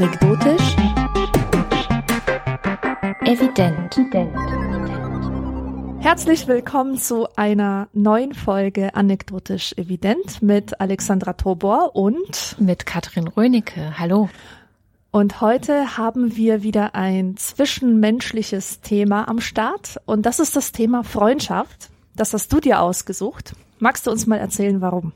Anekdotisch. Evident. Herzlich willkommen zu einer neuen Folge Anekdotisch Evident mit Alexandra Tobor und mit Katrin Rönecke. Hallo. Und heute haben wir wieder ein zwischenmenschliches Thema am Start und das ist das Thema Freundschaft. Das hast du dir ausgesucht. Magst du uns mal erzählen, warum?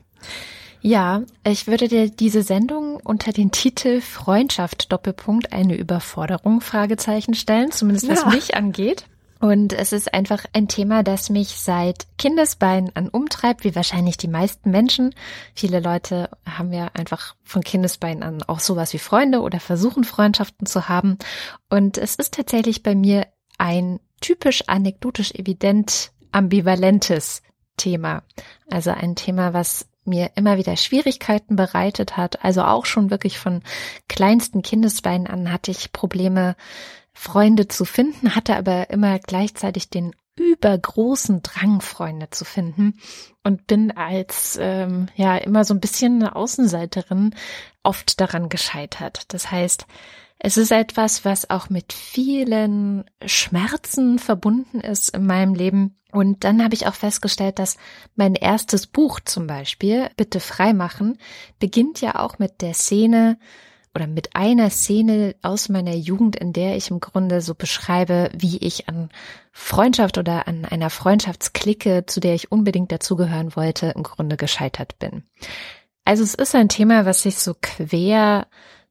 Ja, ich würde dir diese Sendung unter den Titel Freundschaft Doppelpunkt eine Überforderung Fragezeichen stellen, zumindest was ja. mich angeht. Und es ist einfach ein Thema, das mich seit Kindesbeinen an umtreibt, wie wahrscheinlich die meisten Menschen. Viele Leute haben ja einfach von Kindesbeinen an auch sowas wie Freunde oder versuchen Freundschaften zu haben. Und es ist tatsächlich bei mir ein typisch anekdotisch evident ambivalentes Thema. Also ein Thema, was mir immer wieder Schwierigkeiten bereitet hat. Also auch schon wirklich von kleinsten Kindesbeinen an hatte ich Probleme, Freunde zu finden, hatte aber immer gleichzeitig den übergroßen Drang, Freunde zu finden und bin als ähm, ja immer so ein bisschen eine Außenseiterin oft daran gescheitert. Das heißt, es ist etwas, was auch mit vielen Schmerzen verbunden ist in meinem Leben. Und dann habe ich auch festgestellt, dass mein erstes Buch zum Beispiel, Bitte freimachen, beginnt ja auch mit der Szene oder mit einer Szene aus meiner Jugend, in der ich im Grunde so beschreibe, wie ich an Freundschaft oder an einer Freundschaftsklicke, zu der ich unbedingt dazugehören wollte, im Grunde gescheitert bin. Also es ist ein Thema, was sich so quer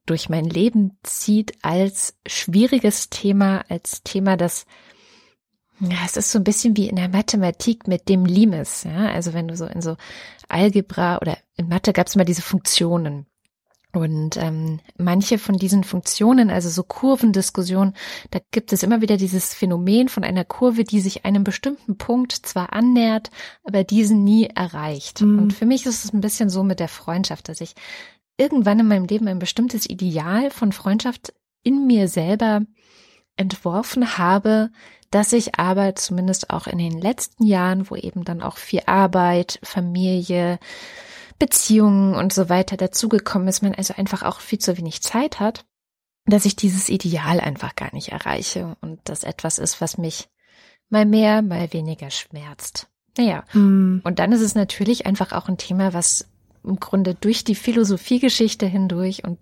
durch mein Leben zieht als schwieriges Thema, als Thema, das ja, es ist so ein bisschen wie in der Mathematik mit dem Limes, ja. Also wenn du so in so Algebra oder in Mathe gab es mal diese Funktionen. Und ähm, manche von diesen Funktionen, also so Kurvendiskussionen, da gibt es immer wieder dieses Phänomen von einer Kurve, die sich einem bestimmten Punkt zwar annähert, aber diesen nie erreicht. Mhm. Und für mich ist es ein bisschen so mit der Freundschaft, dass ich irgendwann in meinem Leben ein bestimmtes Ideal von Freundschaft in mir selber entworfen habe, dass ich aber zumindest auch in den letzten Jahren, wo eben dann auch viel Arbeit, Familie, Beziehungen und so weiter dazugekommen ist, man also einfach auch viel zu wenig Zeit hat, dass ich dieses Ideal einfach gar nicht erreiche und das etwas ist, was mich mal mehr, mal weniger schmerzt. Naja, mm. und dann ist es natürlich einfach auch ein Thema, was im Grunde durch die Philosophiegeschichte hindurch und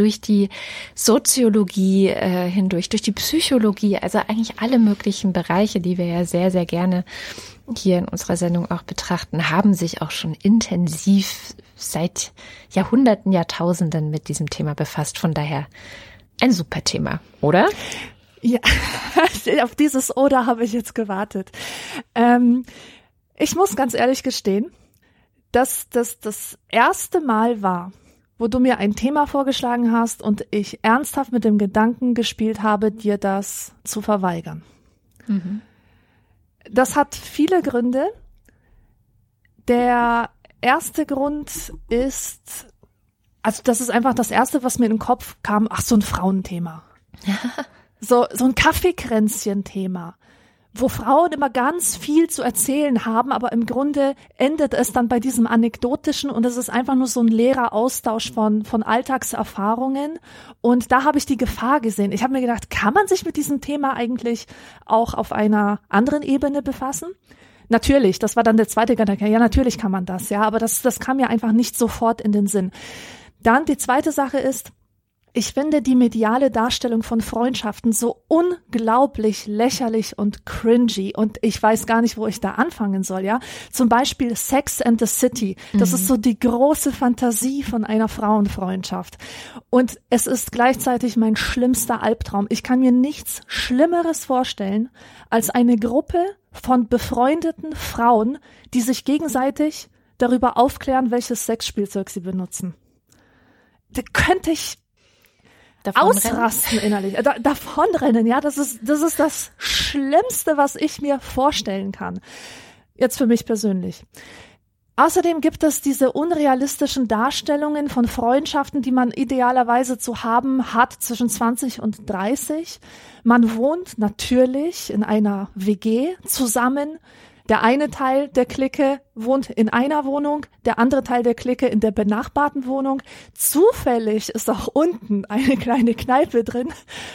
durch die Soziologie äh, hindurch, durch die Psychologie, also eigentlich alle möglichen Bereiche, die wir ja sehr, sehr gerne hier in unserer Sendung auch betrachten, haben sich auch schon intensiv seit Jahrhunderten, Jahrtausenden mit diesem Thema befasst. Von daher ein super Thema, oder? Ja, auf dieses Oder habe ich jetzt gewartet. Ähm, ich muss ganz ehrlich gestehen, dass das das erste Mal war, wo du mir ein Thema vorgeschlagen hast und ich ernsthaft mit dem Gedanken gespielt habe, dir das zu verweigern. Mhm. Das hat viele Gründe. Der erste Grund ist, also das ist einfach das erste, was mir in den Kopf kam, ach, so ein Frauenthema. so, so ein Kaffeekränzchen-Thema wo Frauen immer ganz viel zu erzählen haben, aber im Grunde endet es dann bei diesem anekdotischen und es ist einfach nur so ein leerer Austausch von, von Alltagserfahrungen. Und da habe ich die Gefahr gesehen. Ich habe mir gedacht, kann man sich mit diesem Thema eigentlich auch auf einer anderen Ebene befassen? Natürlich, das war dann der zweite Gedanke. Ja, natürlich kann man das, ja, aber das, das kam ja einfach nicht sofort in den Sinn. Dann die zweite Sache ist, ich finde die mediale Darstellung von Freundschaften so unglaublich lächerlich und cringy und ich weiß gar nicht, wo ich da anfangen soll, ja. Zum Beispiel Sex and the City. Das mhm. ist so die große Fantasie von einer Frauenfreundschaft. Und es ist gleichzeitig mein schlimmster Albtraum. Ich kann mir nichts Schlimmeres vorstellen als eine Gruppe von befreundeten Frauen, die sich gegenseitig darüber aufklären, welches Sexspielzeug sie benutzen. Da könnte ich Davon ausrasten rennen? innerlich, da, davonrennen, ja, das ist, das ist das Schlimmste, was ich mir vorstellen kann. Jetzt für mich persönlich. Außerdem gibt es diese unrealistischen Darstellungen von Freundschaften, die man idealerweise zu haben hat zwischen 20 und 30. Man wohnt natürlich in einer WG zusammen. Der eine Teil der Clique wohnt in einer Wohnung, der andere Teil der Clique in der benachbarten Wohnung. Zufällig ist auch unten eine kleine Kneipe drin,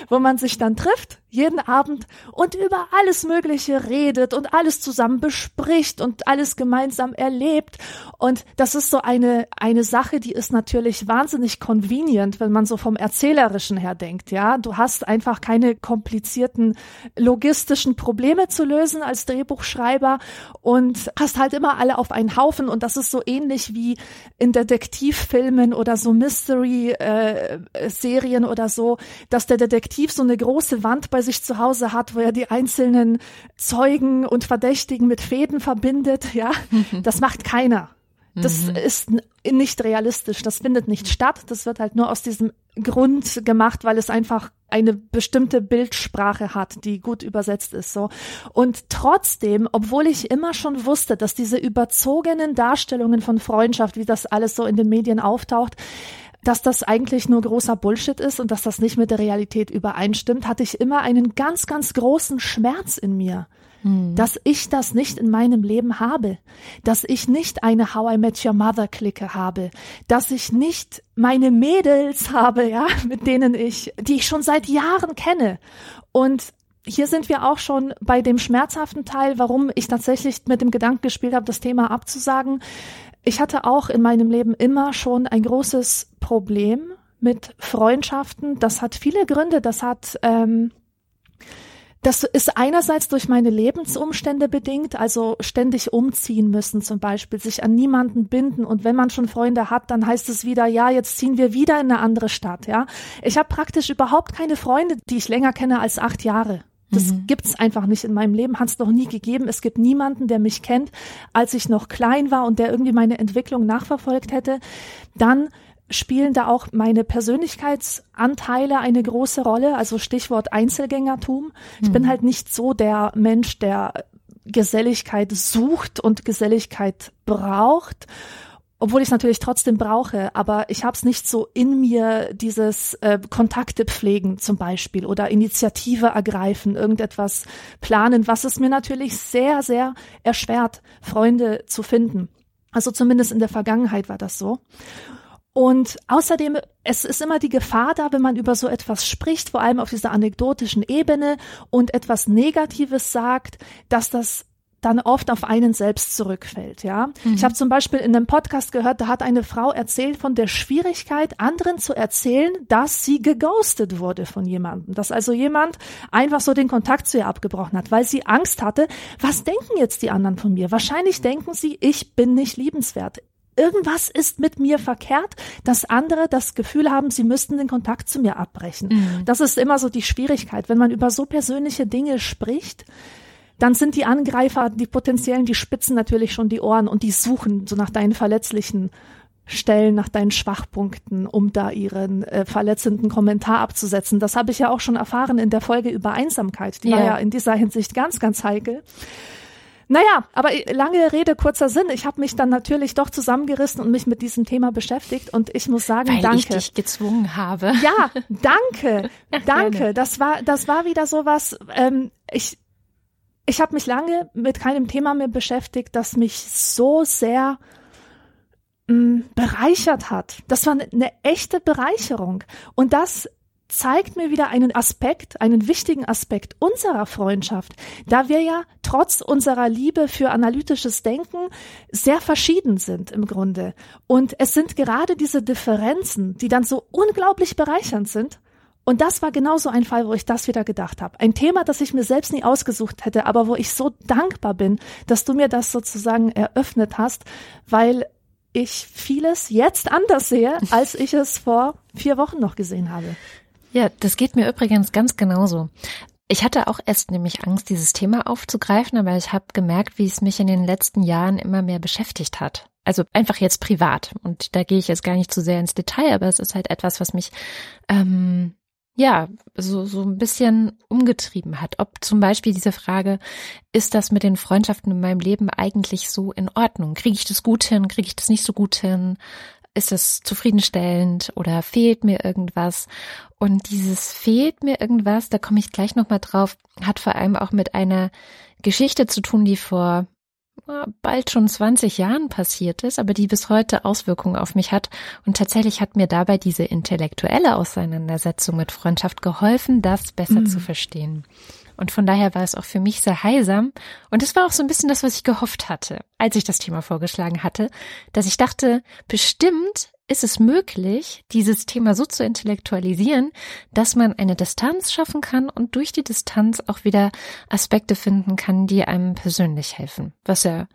wo man sich dann trifft, jeden Abend und über alles Mögliche redet und alles zusammen bespricht und alles gemeinsam erlebt. Und das ist so eine, eine Sache, die ist natürlich wahnsinnig convenient, wenn man so vom Erzählerischen her denkt. Ja, du hast einfach keine komplizierten logistischen Probleme zu lösen als Drehbuchschreiber und hast halt immer alle auf einen Haufen und das ist so ähnlich wie in Detektivfilmen oder so Mystery-Serien äh, oder so, dass der Detektiv so eine große Wand bei sich zu Hause hat, wo er die einzelnen Zeugen und Verdächtigen mit Fäden verbindet. Ja, das macht keiner. Das mhm. ist nicht realistisch. Das findet nicht statt. Das wird halt nur aus diesem Grund gemacht, weil es einfach eine bestimmte Bildsprache hat, die gut übersetzt ist, so. Und trotzdem, obwohl ich immer schon wusste, dass diese überzogenen Darstellungen von Freundschaft, wie das alles so in den Medien auftaucht, dass das eigentlich nur großer Bullshit ist und dass das nicht mit der Realität übereinstimmt, hatte ich immer einen ganz, ganz großen Schmerz in mir. Hm. dass ich das nicht in meinem Leben habe, dass ich nicht eine How I Met Your Mother Clique habe, dass ich nicht meine Mädels habe, ja, mit denen ich, die ich schon seit Jahren kenne. Und hier sind wir auch schon bei dem schmerzhaften Teil, warum ich tatsächlich mit dem Gedanken gespielt habe, das Thema abzusagen. Ich hatte auch in meinem Leben immer schon ein großes Problem mit Freundschaften. Das hat viele Gründe. Das hat ähm, das ist einerseits durch meine Lebensumstände bedingt, also ständig umziehen müssen zum Beispiel, sich an niemanden binden und wenn man schon Freunde hat, dann heißt es wieder, ja, jetzt ziehen wir wieder in eine andere Stadt, ja. Ich habe praktisch überhaupt keine Freunde, die ich länger kenne als acht Jahre. Das mhm. gibt's einfach nicht in meinem Leben, hat es noch nie gegeben. Es gibt niemanden, der mich kennt, als ich noch klein war und der irgendwie meine Entwicklung nachverfolgt hätte. Dann spielen da auch meine Persönlichkeitsanteile eine große Rolle, also Stichwort Einzelgängertum. Ich bin mhm. halt nicht so der Mensch, der Geselligkeit sucht und Geselligkeit braucht, obwohl ich es natürlich trotzdem brauche, aber ich habe es nicht so in mir, dieses äh, Kontakte pflegen zum Beispiel oder Initiative ergreifen, irgendetwas planen, was es mir natürlich sehr, sehr erschwert, Freunde zu finden. Also zumindest in der Vergangenheit war das so. Und außerdem, es ist immer die Gefahr da, wenn man über so etwas spricht, vor allem auf dieser anekdotischen Ebene und etwas Negatives sagt, dass das dann oft auf einen selbst zurückfällt, ja. Mhm. Ich habe zum Beispiel in einem Podcast gehört, da hat eine Frau erzählt von der Schwierigkeit, anderen zu erzählen, dass sie geghostet wurde von jemandem. Dass also jemand einfach so den Kontakt zu ihr abgebrochen hat, weil sie Angst hatte, was denken jetzt die anderen von mir? Wahrscheinlich denken sie, ich bin nicht liebenswert irgendwas ist mit mir verkehrt, dass andere das Gefühl haben, sie müssten den Kontakt zu mir abbrechen. Mhm. Das ist immer so die Schwierigkeit. Wenn man über so persönliche Dinge spricht, dann sind die Angreifer, die potenziellen, die spitzen natürlich schon die Ohren und die suchen so nach deinen verletzlichen Stellen, nach deinen Schwachpunkten, um da ihren äh, verletzenden Kommentar abzusetzen. Das habe ich ja auch schon erfahren in der Folge über Einsamkeit. Die ja. war ja in dieser Hinsicht ganz, ganz heikel. Naja, aber lange Rede, kurzer Sinn. Ich habe mich dann natürlich doch zusammengerissen und mich mit diesem Thema beschäftigt und ich muss sagen, Weil danke. ich dich gezwungen habe. Ja, danke, danke. Das war, das war wieder sowas. Ähm, ich, ich habe mich lange mit keinem Thema mehr beschäftigt, das mich so sehr mh, mm, bereichert hat. Das war eine, eine echte Bereicherung und das zeigt mir wieder einen Aspekt, einen wichtigen Aspekt unserer Freundschaft, da wir ja trotz unserer Liebe für analytisches Denken sehr verschieden sind im Grunde. Und es sind gerade diese Differenzen, die dann so unglaublich bereichernd sind. Und das war genauso ein Fall, wo ich das wieder gedacht habe. Ein Thema, das ich mir selbst nie ausgesucht hätte, aber wo ich so dankbar bin, dass du mir das sozusagen eröffnet hast, weil ich vieles jetzt anders sehe, als ich es vor vier Wochen noch gesehen habe. Ja, das geht mir übrigens ganz genauso. Ich hatte auch erst nämlich Angst, dieses Thema aufzugreifen, aber ich habe gemerkt, wie es mich in den letzten Jahren immer mehr beschäftigt hat. Also einfach jetzt privat. Und da gehe ich jetzt gar nicht zu sehr ins Detail, aber es ist halt etwas, was mich ähm, ja so, so ein bisschen umgetrieben hat. Ob zum Beispiel diese Frage, ist das mit den Freundschaften in meinem Leben eigentlich so in Ordnung? Kriege ich das gut hin? Kriege ich das nicht so gut hin? Ist es zufriedenstellend oder fehlt mir irgendwas? Und dieses fehlt mir irgendwas, da komme ich gleich nochmal drauf, hat vor allem auch mit einer Geschichte zu tun, die vor bald schon 20 Jahren passiert ist, aber die bis heute Auswirkungen auf mich hat. Und tatsächlich hat mir dabei diese intellektuelle Auseinandersetzung mit Freundschaft geholfen, das besser mhm. zu verstehen. Und von daher war es auch für mich sehr heilsam. Und es war auch so ein bisschen das, was ich gehofft hatte, als ich das Thema vorgeschlagen hatte, dass ich dachte, bestimmt ist es möglich, dieses Thema so zu intellektualisieren, dass man eine Distanz schaffen kann und durch die Distanz auch wieder Aspekte finden kann, die einem persönlich helfen. Was ja,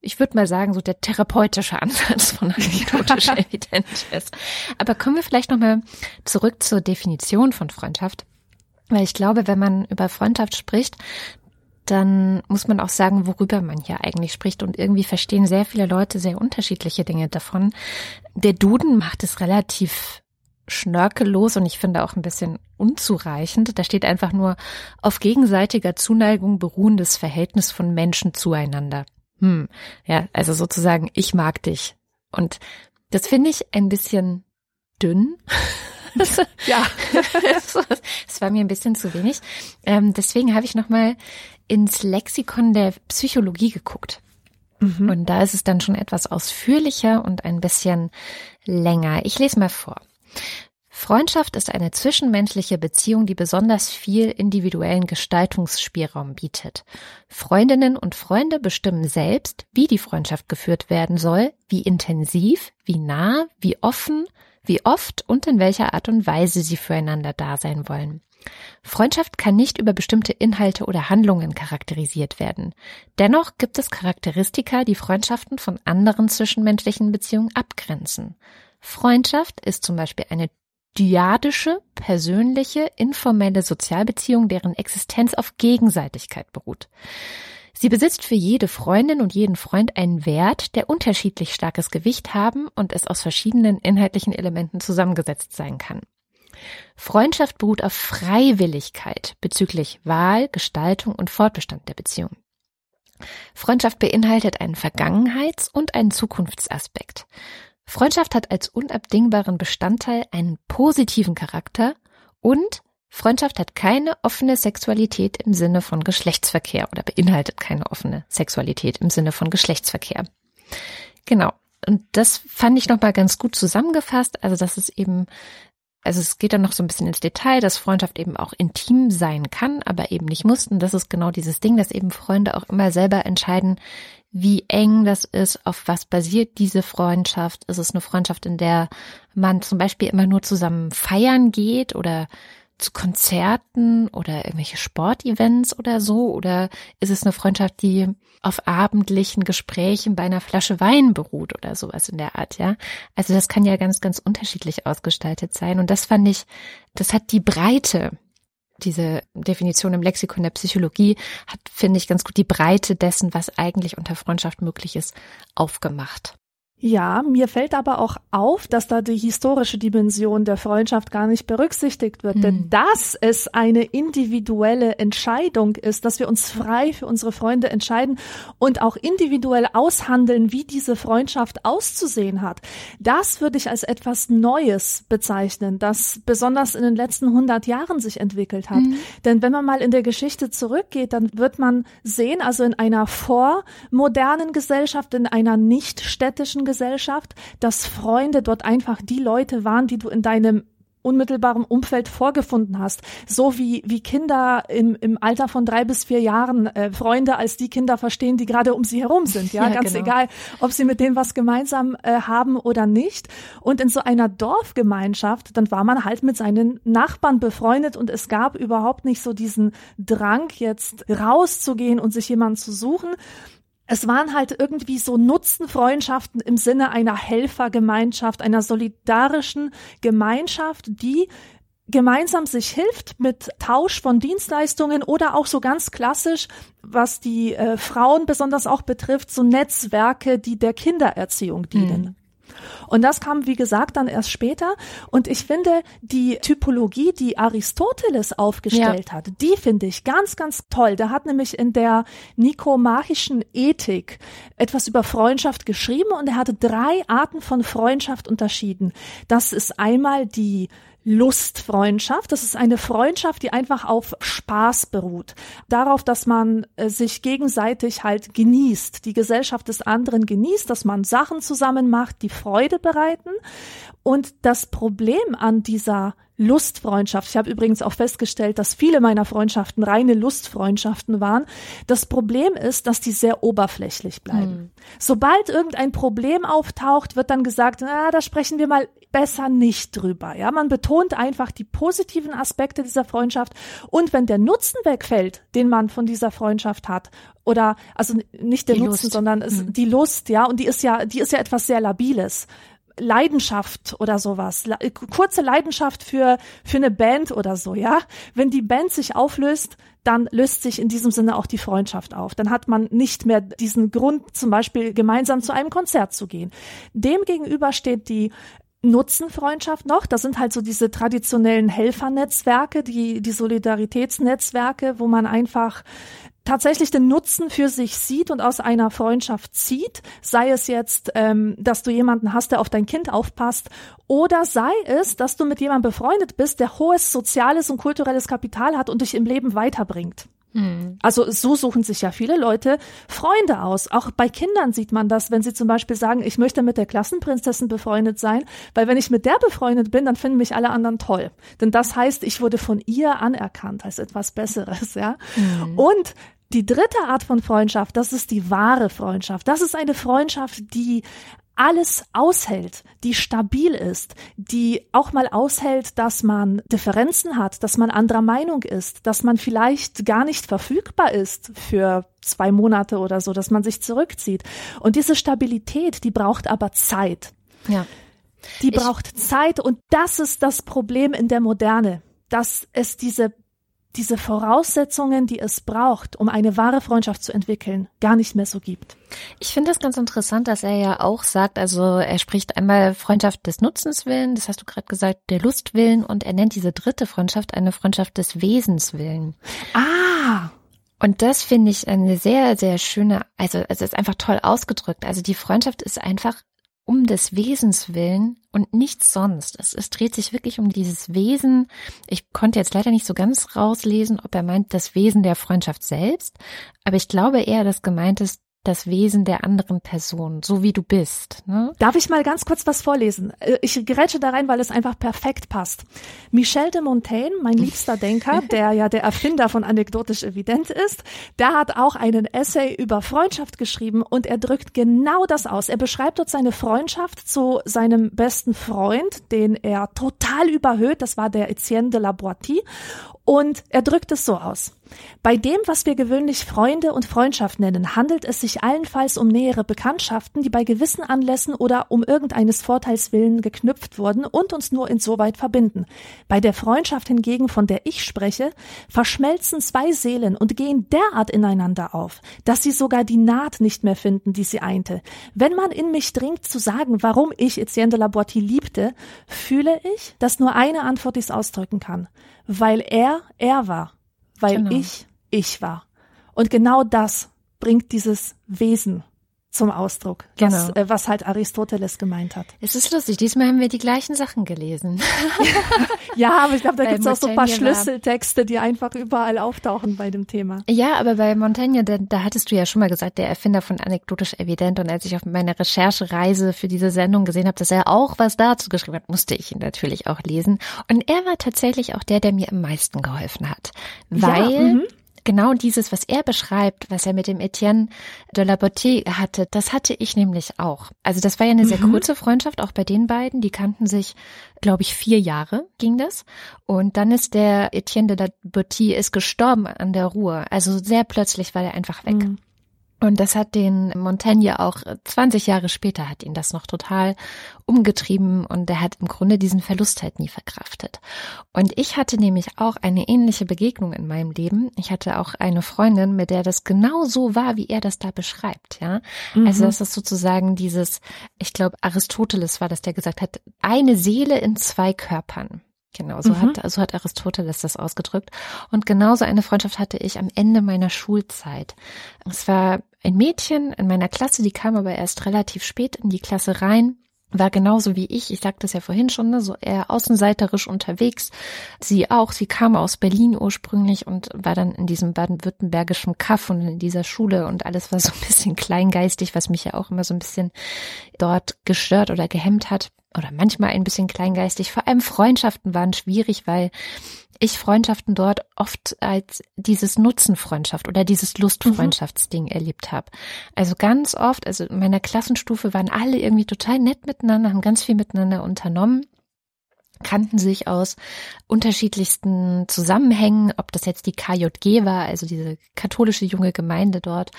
ich würde mal sagen, so der therapeutische Ansatz von anekdotischer Evidenz ist. Aber kommen wir vielleicht nochmal zurück zur Definition von Freundschaft. Weil ich glaube, wenn man über Freundschaft spricht, dann muss man auch sagen, worüber man hier eigentlich spricht. Und irgendwie verstehen sehr viele Leute sehr unterschiedliche Dinge davon. Der Duden macht es relativ schnörkellos und ich finde auch ein bisschen unzureichend. Da steht einfach nur auf gegenseitiger Zuneigung beruhendes Verhältnis von Menschen zueinander. Hm, ja, also sozusagen, ich mag dich. Und das finde ich ein bisschen dünn. ja, es war mir ein bisschen zu wenig. Ähm, deswegen habe ich nochmal ins Lexikon der Psychologie geguckt. Mhm. Und da ist es dann schon etwas ausführlicher und ein bisschen länger. Ich lese mal vor. Freundschaft ist eine zwischenmenschliche Beziehung, die besonders viel individuellen Gestaltungsspielraum bietet. Freundinnen und Freunde bestimmen selbst, wie die Freundschaft geführt werden soll, wie intensiv, wie nah, wie offen, wie oft und in welcher Art und Weise sie füreinander da sein wollen. Freundschaft kann nicht über bestimmte Inhalte oder Handlungen charakterisiert werden. Dennoch gibt es Charakteristika, die Freundschaften von anderen zwischenmenschlichen Beziehungen abgrenzen. Freundschaft ist zum Beispiel eine dyadische, persönliche, informelle Sozialbeziehung, deren Existenz auf Gegenseitigkeit beruht. Sie besitzt für jede Freundin und jeden Freund einen Wert, der unterschiedlich starkes Gewicht haben und es aus verschiedenen inhaltlichen Elementen zusammengesetzt sein kann. Freundschaft beruht auf Freiwilligkeit bezüglich Wahl, Gestaltung und Fortbestand der Beziehung. Freundschaft beinhaltet einen Vergangenheits- und einen Zukunftsaspekt. Freundschaft hat als unabdingbaren Bestandteil einen positiven Charakter und Freundschaft hat keine offene Sexualität im Sinne von Geschlechtsverkehr oder beinhaltet keine offene Sexualität im Sinne von Geschlechtsverkehr. Genau. Und das fand ich nochmal ganz gut zusammengefasst. Also, dass es eben, also es geht dann noch so ein bisschen ins Detail, dass Freundschaft eben auch intim sein kann, aber eben nicht muss. Und das ist genau dieses Ding, dass eben Freunde auch immer selber entscheiden, wie eng das ist, auf was basiert diese Freundschaft. Ist es eine Freundschaft, in der man zum Beispiel immer nur zusammen feiern geht oder zu Konzerten oder irgendwelche Sportevents oder so? Oder ist es eine Freundschaft, die auf abendlichen Gesprächen bei einer Flasche Wein beruht oder sowas in der Art, ja? Also das kann ja ganz, ganz unterschiedlich ausgestaltet sein. Und das fand ich, das hat die Breite diese Definition im Lexikon der Psychologie hat, finde ich, ganz gut die Breite dessen, was eigentlich unter Freundschaft möglich ist, aufgemacht. Ja, mir fällt aber auch auf, dass da die historische Dimension der Freundschaft gar nicht berücksichtigt wird. Hm. Denn dass es eine individuelle Entscheidung ist, dass wir uns frei für unsere Freunde entscheiden und auch individuell aushandeln, wie diese Freundschaft auszusehen hat, das würde ich als etwas Neues bezeichnen, das besonders in den letzten 100 Jahren sich entwickelt hat. Hm. Denn wenn man mal in der Geschichte zurückgeht, dann wird man sehen, also in einer vormodernen Gesellschaft, in einer nicht städtischen Gesellschaft, dass Freunde dort einfach die Leute waren, die du in deinem unmittelbaren Umfeld vorgefunden hast. So wie, wie Kinder im, im Alter von drei bis vier Jahren äh, Freunde als die Kinder verstehen, die gerade um sie herum sind. Ja, ja ganz genau. egal, ob sie mit denen was gemeinsam äh, haben oder nicht. Und in so einer Dorfgemeinschaft, dann war man halt mit seinen Nachbarn befreundet und es gab überhaupt nicht so diesen Drang, jetzt rauszugehen und sich jemanden zu suchen es waren halt irgendwie so Nutzenfreundschaften im Sinne einer Helfergemeinschaft, einer solidarischen Gemeinschaft, die gemeinsam sich hilft mit Tausch von Dienstleistungen oder auch so ganz klassisch, was die äh, Frauen besonders auch betrifft, so Netzwerke, die der Kindererziehung dienen. Mhm. Und das kam, wie gesagt, dann erst später. Und ich finde, die Typologie, die Aristoteles aufgestellt ja. hat, die finde ich ganz, ganz toll. Der hat nämlich in der nikomachischen Ethik etwas über Freundschaft geschrieben und er hatte drei Arten von Freundschaft unterschieden. Das ist einmal die Lustfreundschaft. Das ist eine Freundschaft, die einfach auf Spaß beruht. Darauf, dass man äh, sich gegenseitig halt genießt, die Gesellschaft des anderen genießt, dass man Sachen zusammen macht, die Freude bereiten. Und das Problem an dieser Lustfreundschaft. Ich habe übrigens auch festgestellt, dass viele meiner Freundschaften reine Lustfreundschaften waren. Das Problem ist, dass die sehr oberflächlich bleiben. Hm. Sobald irgendein Problem auftaucht, wird dann gesagt, na, da sprechen wir mal besser nicht drüber. Ja, man betont einfach die positiven Aspekte dieser Freundschaft und wenn der Nutzen wegfällt, den man von dieser Freundschaft hat, oder also nicht der die Nutzen, Lust. sondern es, hm. die Lust, ja, und die ist ja, die ist ja etwas sehr labiles. Leidenschaft oder sowas, kurze Leidenschaft für, für eine Band oder so, ja. Wenn die Band sich auflöst, dann löst sich in diesem Sinne auch die Freundschaft auf. Dann hat man nicht mehr diesen Grund, zum Beispiel gemeinsam zu einem Konzert zu gehen. Demgegenüber steht die Nutzenfreundschaft noch. Das sind halt so diese traditionellen Helfernetzwerke, die, die Solidaritätsnetzwerke, wo man einfach tatsächlich den Nutzen für sich sieht und aus einer Freundschaft zieht, sei es jetzt, ähm, dass du jemanden hast, der auf dein Kind aufpasst, oder sei es, dass du mit jemandem befreundet bist, der hohes soziales und kulturelles Kapital hat und dich im Leben weiterbringt. Hm. Also so suchen sich ja viele Leute Freunde aus. Auch bei Kindern sieht man das, wenn sie zum Beispiel sagen, ich möchte mit der Klassenprinzessin befreundet sein, weil wenn ich mit der befreundet bin, dann finden mich alle anderen toll. Denn das heißt, ich wurde von ihr anerkannt als etwas Besseres, ja. Mhm. Und die dritte Art von Freundschaft, das ist die wahre Freundschaft. Das ist eine Freundschaft, die alles aushält, die stabil ist, die auch mal aushält, dass man Differenzen hat, dass man anderer Meinung ist, dass man vielleicht gar nicht verfügbar ist für zwei Monate oder so, dass man sich zurückzieht. Und diese Stabilität, die braucht aber Zeit. Ja. Die braucht ich Zeit und das ist das Problem in der Moderne, dass es diese diese Voraussetzungen, die es braucht, um eine wahre Freundschaft zu entwickeln, gar nicht mehr so gibt. Ich finde das ganz interessant, dass er ja auch sagt, also er spricht einmal Freundschaft des Nutzens willen, das hast du gerade gesagt, der Lust willen und er nennt diese dritte Freundschaft eine Freundschaft des Wesens willen. Ah! Und das finde ich eine sehr, sehr schöne, also es ist einfach toll ausgedrückt. Also die Freundschaft ist einfach um des Wesens willen und nichts sonst. Es, es dreht sich wirklich um dieses Wesen. Ich konnte jetzt leider nicht so ganz rauslesen, ob er meint das Wesen der Freundschaft selbst, aber ich glaube eher, dass gemeint ist das Wesen der anderen Person, so wie du bist. Ne? Darf ich mal ganz kurz was vorlesen? Äh, ich gerätsche da rein, weil es einfach perfekt passt. Michel de Montaigne, mein liebster Denker, der ja der Erfinder von anekdotisch evident ist, der hat auch einen Essay über Freundschaft geschrieben und er drückt genau das aus. Er beschreibt dort seine Freundschaft zu seinem besten Freund, den er total überhöht. Das war der Etienne de la Boitie. Und er drückt es so aus. Bei dem, was wir gewöhnlich Freunde und Freundschaft nennen, handelt es sich allenfalls um nähere Bekanntschaften, die bei gewissen Anlässen oder um irgendeines Vorteils willen geknüpft wurden und uns nur insoweit verbinden. Bei der Freundschaft hingegen, von der ich spreche, verschmelzen zwei Seelen und gehen derart ineinander auf, dass sie sogar die Naht nicht mehr finden, die sie einte. Wenn man in mich dringt zu sagen, warum ich Etienne de la Boitie liebte, fühle ich, dass nur eine Antwort dies ausdrücken kann. Weil er er war weil genau. ich ich war. Und genau das bringt dieses Wesen zum Ausdruck, genau. was, äh, was halt Aristoteles gemeint hat. Es ist lustig, diesmal haben wir die gleichen Sachen gelesen. ja, aber ich glaube, da gibt es auch so ein paar Schlüsseltexte, die einfach überall auftauchen bei dem Thema. Ja, aber bei Montaigne, da, da hattest du ja schon mal gesagt, der Erfinder von anekdotisch evident. Und als ich auf meiner Recherchereise für diese Sendung gesehen habe, dass er auch was dazu geschrieben hat, musste ich ihn natürlich auch lesen. Und er war tatsächlich auch der, der mir am meisten geholfen hat. Weil ja, mhm genau dieses, was er beschreibt, was er mit dem Etienne de la Botte hatte, das hatte ich nämlich auch. Also das war ja eine sehr mhm. kurze Freundschaft, auch bei den beiden. Die kannten sich, glaube ich, vier Jahre ging das. Und dann ist der Etienne de la Botte ist gestorben an der Ruhe. Also sehr plötzlich war er einfach weg. Mhm. Und das hat den Montaigne auch 20 Jahre später hat ihn das noch total umgetrieben und er hat im Grunde diesen Verlust halt nie verkraftet. Und ich hatte nämlich auch eine ähnliche Begegnung in meinem Leben. Ich hatte auch eine Freundin, mit der das genau so war, wie er das da beschreibt, ja. Mhm. Also das ist sozusagen dieses, ich glaube Aristoteles war das, der gesagt hat, eine Seele in zwei Körpern. Genau, so, mhm. hat, so hat Aristoteles das ausgedrückt. Und genauso eine Freundschaft hatte ich am Ende meiner Schulzeit. Es war ein Mädchen in meiner Klasse, die kam aber erst relativ spät in die Klasse rein. war genauso wie ich, ich sagte es ja vorhin schon, ne, so eher außenseiterisch unterwegs. Sie auch, sie kam aus Berlin ursprünglich und war dann in diesem baden-württembergischen Kaff und in dieser Schule und alles war so ein bisschen kleingeistig, was mich ja auch immer so ein bisschen dort gestört oder gehemmt hat oder manchmal ein bisschen kleingeistig. Vor allem Freundschaften waren schwierig, weil ich Freundschaften dort oft als dieses Nutzenfreundschaft oder dieses Lustfreundschaftsding mhm. erlebt habe. Also ganz oft, also in meiner Klassenstufe waren alle irgendwie total nett miteinander, haben ganz viel miteinander unternommen kannten sich aus unterschiedlichsten Zusammenhängen, ob das jetzt die KJG war, also diese katholische junge Gemeinde dort,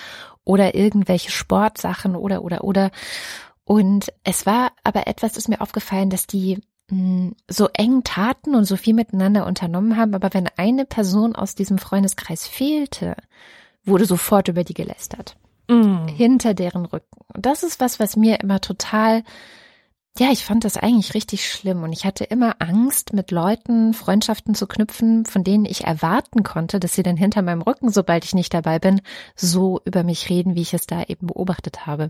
oder irgendwelche Sportsachen oder oder oder. Und es war aber etwas, ist mir aufgefallen, dass die so eng taten und so viel miteinander unternommen haben, aber wenn eine Person aus diesem Freundeskreis fehlte, wurde sofort über die gelästert. Mm. Hinter deren Rücken. Und das ist was, was mir immer total, ja, ich fand das eigentlich richtig schlimm und ich hatte immer Angst, mit Leuten Freundschaften zu knüpfen, von denen ich erwarten konnte, dass sie dann hinter meinem Rücken, sobald ich nicht dabei bin, so über mich reden, wie ich es da eben beobachtet habe.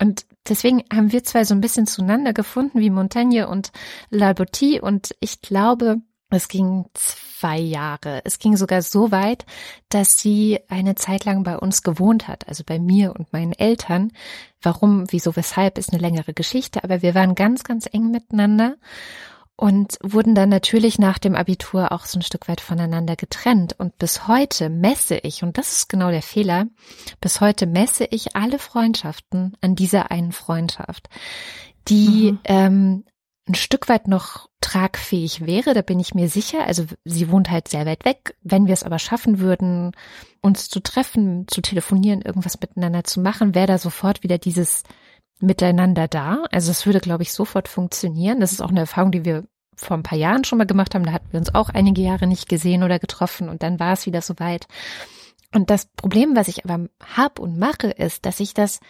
Und deswegen haben wir zwei so ein bisschen zueinander gefunden wie Montaigne und Labotie und ich glaube, es ging zwei Jahre. Es ging sogar so weit, dass sie eine Zeit lang bei uns gewohnt hat, also bei mir und meinen Eltern. Warum, wieso, weshalb ist eine längere Geschichte, aber wir waren ganz, ganz eng miteinander und wurden dann natürlich nach dem Abitur auch so ein Stück weit voneinander getrennt. Und bis heute messe ich, und das ist genau der Fehler, bis heute messe ich alle Freundschaften an dieser einen Freundschaft, die mhm. ähm, ein Stück weit noch tragfähig wäre, da bin ich mir sicher. Also sie wohnt halt sehr weit weg. Wenn wir es aber schaffen würden, uns zu treffen, zu telefonieren, irgendwas miteinander zu machen, wäre da sofort wieder dieses miteinander da. Also es würde, glaube ich, sofort funktionieren. Das ist auch eine Erfahrung, die wir vor ein paar Jahren schon mal gemacht haben. Da hatten wir uns auch einige Jahre nicht gesehen oder getroffen und dann war es wieder soweit. Und das Problem, was ich aber hab und mache, ist, dass ich das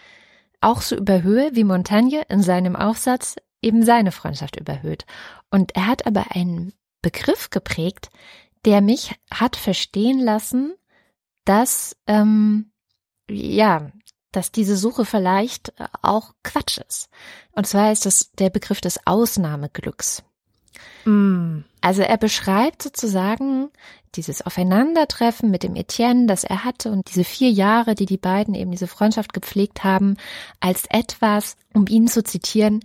auch so überhöhe, wie Montagne in seinem Aufsatz eben seine Freundschaft überhöht. Und er hat aber einen Begriff geprägt, der mich hat verstehen lassen, dass ähm, ja dass diese Suche vielleicht äh, auch Quatsch ist. Und zwar ist das der Begriff des Ausnahmeglücks. Mm. Also er beschreibt sozusagen dieses Aufeinandertreffen mit dem Etienne, das er hatte und diese vier Jahre, die die beiden eben diese Freundschaft gepflegt haben, als etwas, um ihn zu zitieren,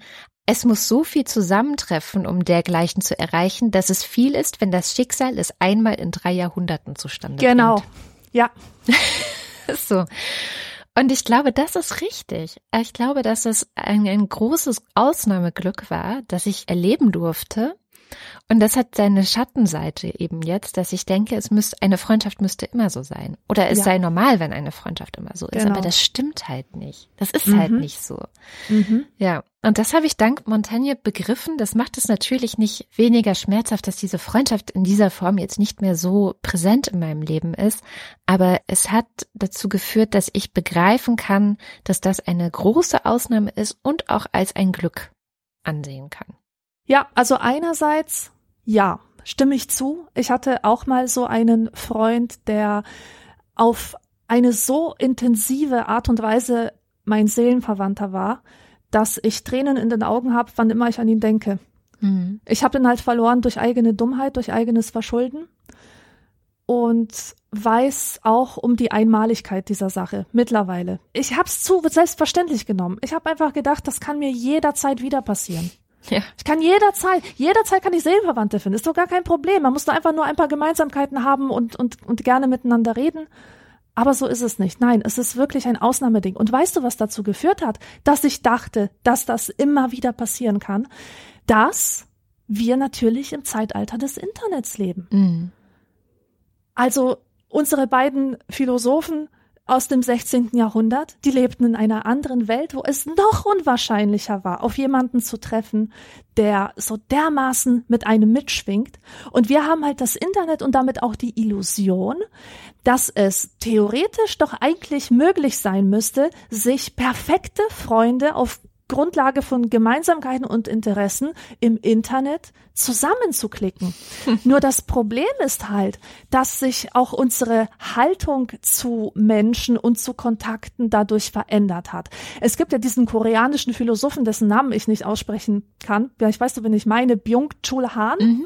es muss so viel zusammentreffen, um dergleichen zu erreichen, dass es viel ist, wenn das Schicksal es einmal in drei Jahrhunderten zustande genau. bringt. Genau. Ja. so. Und ich glaube, das ist richtig. Ich glaube, dass es ein, ein großes Ausnahmeglück war, dass ich erleben durfte, und das hat seine Schattenseite eben jetzt, dass ich denke, es müsste, eine Freundschaft müsste immer so sein. Oder es ja. sei normal, wenn eine Freundschaft immer so ist. Genau. Aber das stimmt halt nicht. Das ist halt mhm. halt nicht so. Mhm. Ja. Und das habe ich dank Montagne begriffen. Das macht es natürlich nicht weniger schmerzhaft, dass diese Freundschaft in dieser Form jetzt nicht mehr so präsent in meinem Leben ist. Aber es hat dazu geführt, dass ich begreifen kann, dass das eine große Ausnahme ist und auch als ein Glück ansehen kann. Ja, also einerseits, ja, stimme ich zu. Ich hatte auch mal so einen Freund, der auf eine so intensive Art und Weise mein Seelenverwandter war, dass ich Tränen in den Augen habe, wann immer ich an ihn denke. Mhm. Ich habe ihn halt verloren durch eigene Dummheit, durch eigenes Verschulden und weiß auch um die Einmaligkeit dieser Sache mittlerweile. Ich habe es zu selbstverständlich genommen. Ich habe einfach gedacht, das kann mir jederzeit wieder passieren. Ja. Ich kann jederzeit, jederzeit kann ich Seelenverwandte finden. Ist doch gar kein Problem. Man muss da einfach nur ein paar Gemeinsamkeiten haben und, und, und gerne miteinander reden. Aber so ist es nicht. Nein, es ist wirklich ein Ausnahmeding. Und weißt du, was dazu geführt hat, dass ich dachte, dass das immer wieder passieren kann? Dass wir natürlich im Zeitalter des Internets leben. Mhm. Also unsere beiden Philosophen aus dem 16. Jahrhundert, die lebten in einer anderen Welt, wo es noch unwahrscheinlicher war, auf jemanden zu treffen, der so dermaßen mit einem mitschwingt. Und wir haben halt das Internet und damit auch die Illusion, dass es theoretisch doch eigentlich möglich sein müsste, sich perfekte Freunde auf Grundlage von Gemeinsamkeiten und Interessen im Internet zusammenzuklicken. Hm. Nur das Problem ist halt, dass sich auch unsere Haltung zu Menschen und zu Kontakten dadurch verändert hat. Es gibt ja diesen koreanischen Philosophen, dessen Namen ich nicht aussprechen kann. Vielleicht weißt du, wenn ich meine, Byung-Chul Han. Mhm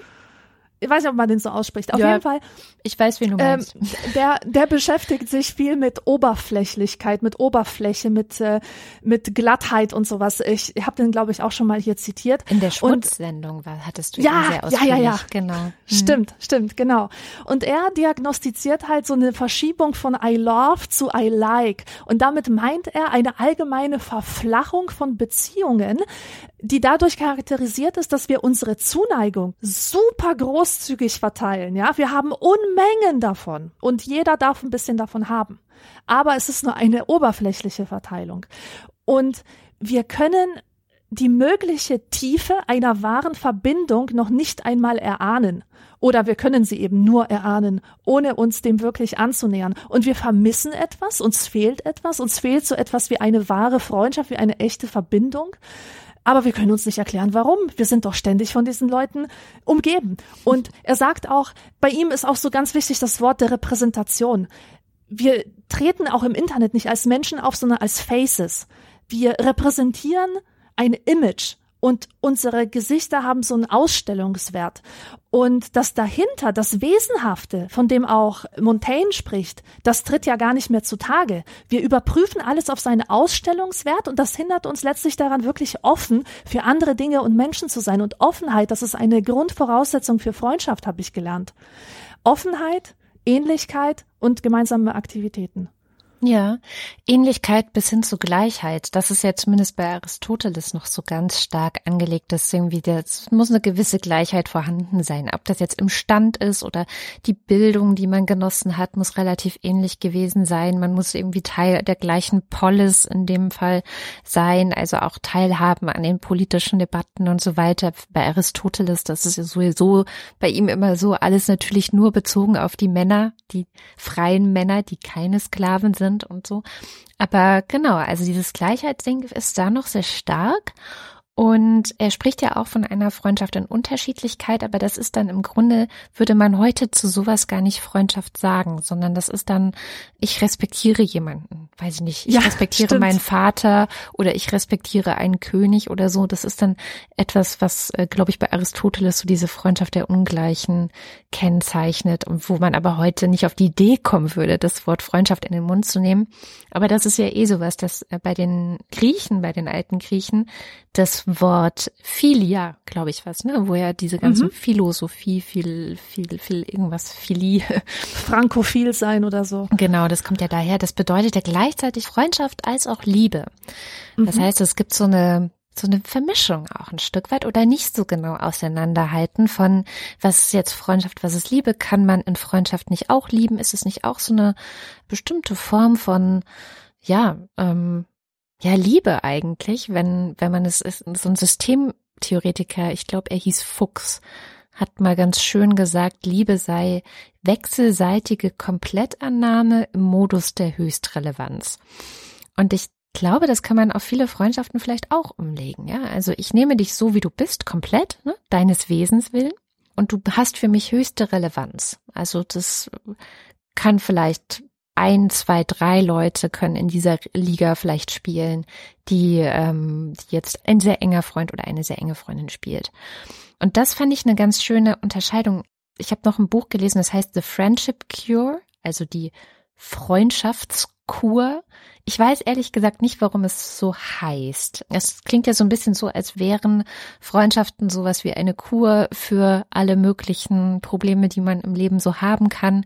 ich weiß nicht, ob man den so ausspricht. Auf ja, jeden Fall. Ich weiß, wie du ähm, meinst. Ähm, der, der beschäftigt sich viel mit Oberflächlichkeit, mit Oberfläche, mit, äh, mit Glattheit und sowas. Ich, habe den, glaube ich, auch schon mal hier zitiert. In der Schmutzsendung war, hattest du ja, ihn sehr ausführlich. Ja, ja, ja. Genau. Hm. Stimmt, stimmt, genau. Und er diagnostiziert halt so eine Verschiebung von I love zu I like. Und damit meint er eine allgemeine Verflachung von Beziehungen, die dadurch charakterisiert ist, dass wir unsere Zuneigung super großzügig verteilen. Ja, wir haben Unmengen davon und jeder darf ein bisschen davon haben. Aber es ist nur eine oberflächliche Verteilung. Und wir können die mögliche Tiefe einer wahren Verbindung noch nicht einmal erahnen. Oder wir können sie eben nur erahnen, ohne uns dem wirklich anzunähern. Und wir vermissen etwas, uns fehlt etwas, uns fehlt so etwas wie eine wahre Freundschaft, wie eine echte Verbindung. Aber wir können uns nicht erklären, warum. Wir sind doch ständig von diesen Leuten umgeben. Und er sagt auch, bei ihm ist auch so ganz wichtig das Wort der Repräsentation. Wir treten auch im Internet nicht als Menschen auf, sondern als Faces. Wir repräsentieren ein Image und unsere Gesichter haben so einen Ausstellungswert. Und das dahinter, das Wesenhafte, von dem auch Montaigne spricht, das tritt ja gar nicht mehr zutage. Wir überprüfen alles auf seinen Ausstellungswert und das hindert uns letztlich daran, wirklich offen für andere Dinge und Menschen zu sein. Und Offenheit, das ist eine Grundvoraussetzung für Freundschaft, habe ich gelernt. Offenheit, Ähnlichkeit und gemeinsame Aktivitäten. Ja, Ähnlichkeit bis hin zu Gleichheit. Das ist ja zumindest bei Aristoteles noch so ganz stark angelegt, dass irgendwie es muss eine gewisse Gleichheit vorhanden sein. Ob das jetzt im Stand ist oder die Bildung, die man genossen hat, muss relativ ähnlich gewesen sein. Man muss irgendwie Teil der gleichen Polis in dem Fall sein, also auch teilhaben an den politischen Debatten und so weiter. Bei Aristoteles, das ist ja sowieso bei ihm immer so alles natürlich nur bezogen auf die Männer, die freien Männer, die keine Sklaven sind sind und so. Aber genau, also dieses Gleichheitsding ist da noch sehr stark. Und er spricht ja auch von einer Freundschaft in Unterschiedlichkeit, aber das ist dann im Grunde, würde man heute zu sowas gar nicht Freundschaft sagen, sondern das ist dann, ich respektiere jemanden, weiß ich nicht, ich ja, respektiere stimmt. meinen Vater oder ich respektiere einen König oder so. Das ist dann etwas, was, äh, glaube ich, bei Aristoteles so diese Freundschaft der Ungleichen kennzeichnet und wo man aber heute nicht auf die Idee kommen würde, das Wort Freundschaft in den Mund zu nehmen. Aber das ist ja eh sowas, dass äh, bei den Griechen, bei den alten Griechen, das Wort Philia, glaube ich was, ne? Wo ja diese ganze mhm. Philosophie, viel, viel, viel irgendwas, Philie. Frankophil sein oder so. Genau, das kommt ja daher. Das bedeutet ja gleichzeitig Freundschaft als auch Liebe. Das mhm. heißt, es gibt so eine so eine Vermischung auch ein Stück weit oder nicht so genau auseinanderhalten von was ist jetzt Freundschaft, was ist Liebe, kann man in Freundschaft nicht auch lieben, ist es nicht auch so eine bestimmte Form von ja, ähm, ja, Liebe eigentlich, wenn, wenn man es ist, so ein Systemtheoretiker, ich glaube, er hieß Fuchs, hat mal ganz schön gesagt, Liebe sei wechselseitige Komplettannahme im Modus der Höchstrelevanz. Und ich glaube, das kann man auf viele Freundschaften vielleicht auch umlegen, ja. Also ich nehme dich so, wie du bist, komplett, ne, deines Wesens willen. Und du hast für mich höchste Relevanz. Also das kann vielleicht ein, zwei, drei Leute können in dieser Liga vielleicht spielen, die, ähm, die jetzt ein sehr enger Freund oder eine sehr enge Freundin spielt. Und das fand ich eine ganz schöne Unterscheidung. Ich habe noch ein Buch gelesen, das heißt The Friendship Cure, also die Freundschaftskur. Ich weiß ehrlich gesagt nicht, warum es so heißt. Es klingt ja so ein bisschen so, als wären Freundschaften sowas wie eine Kur für alle möglichen Probleme, die man im Leben so haben kann.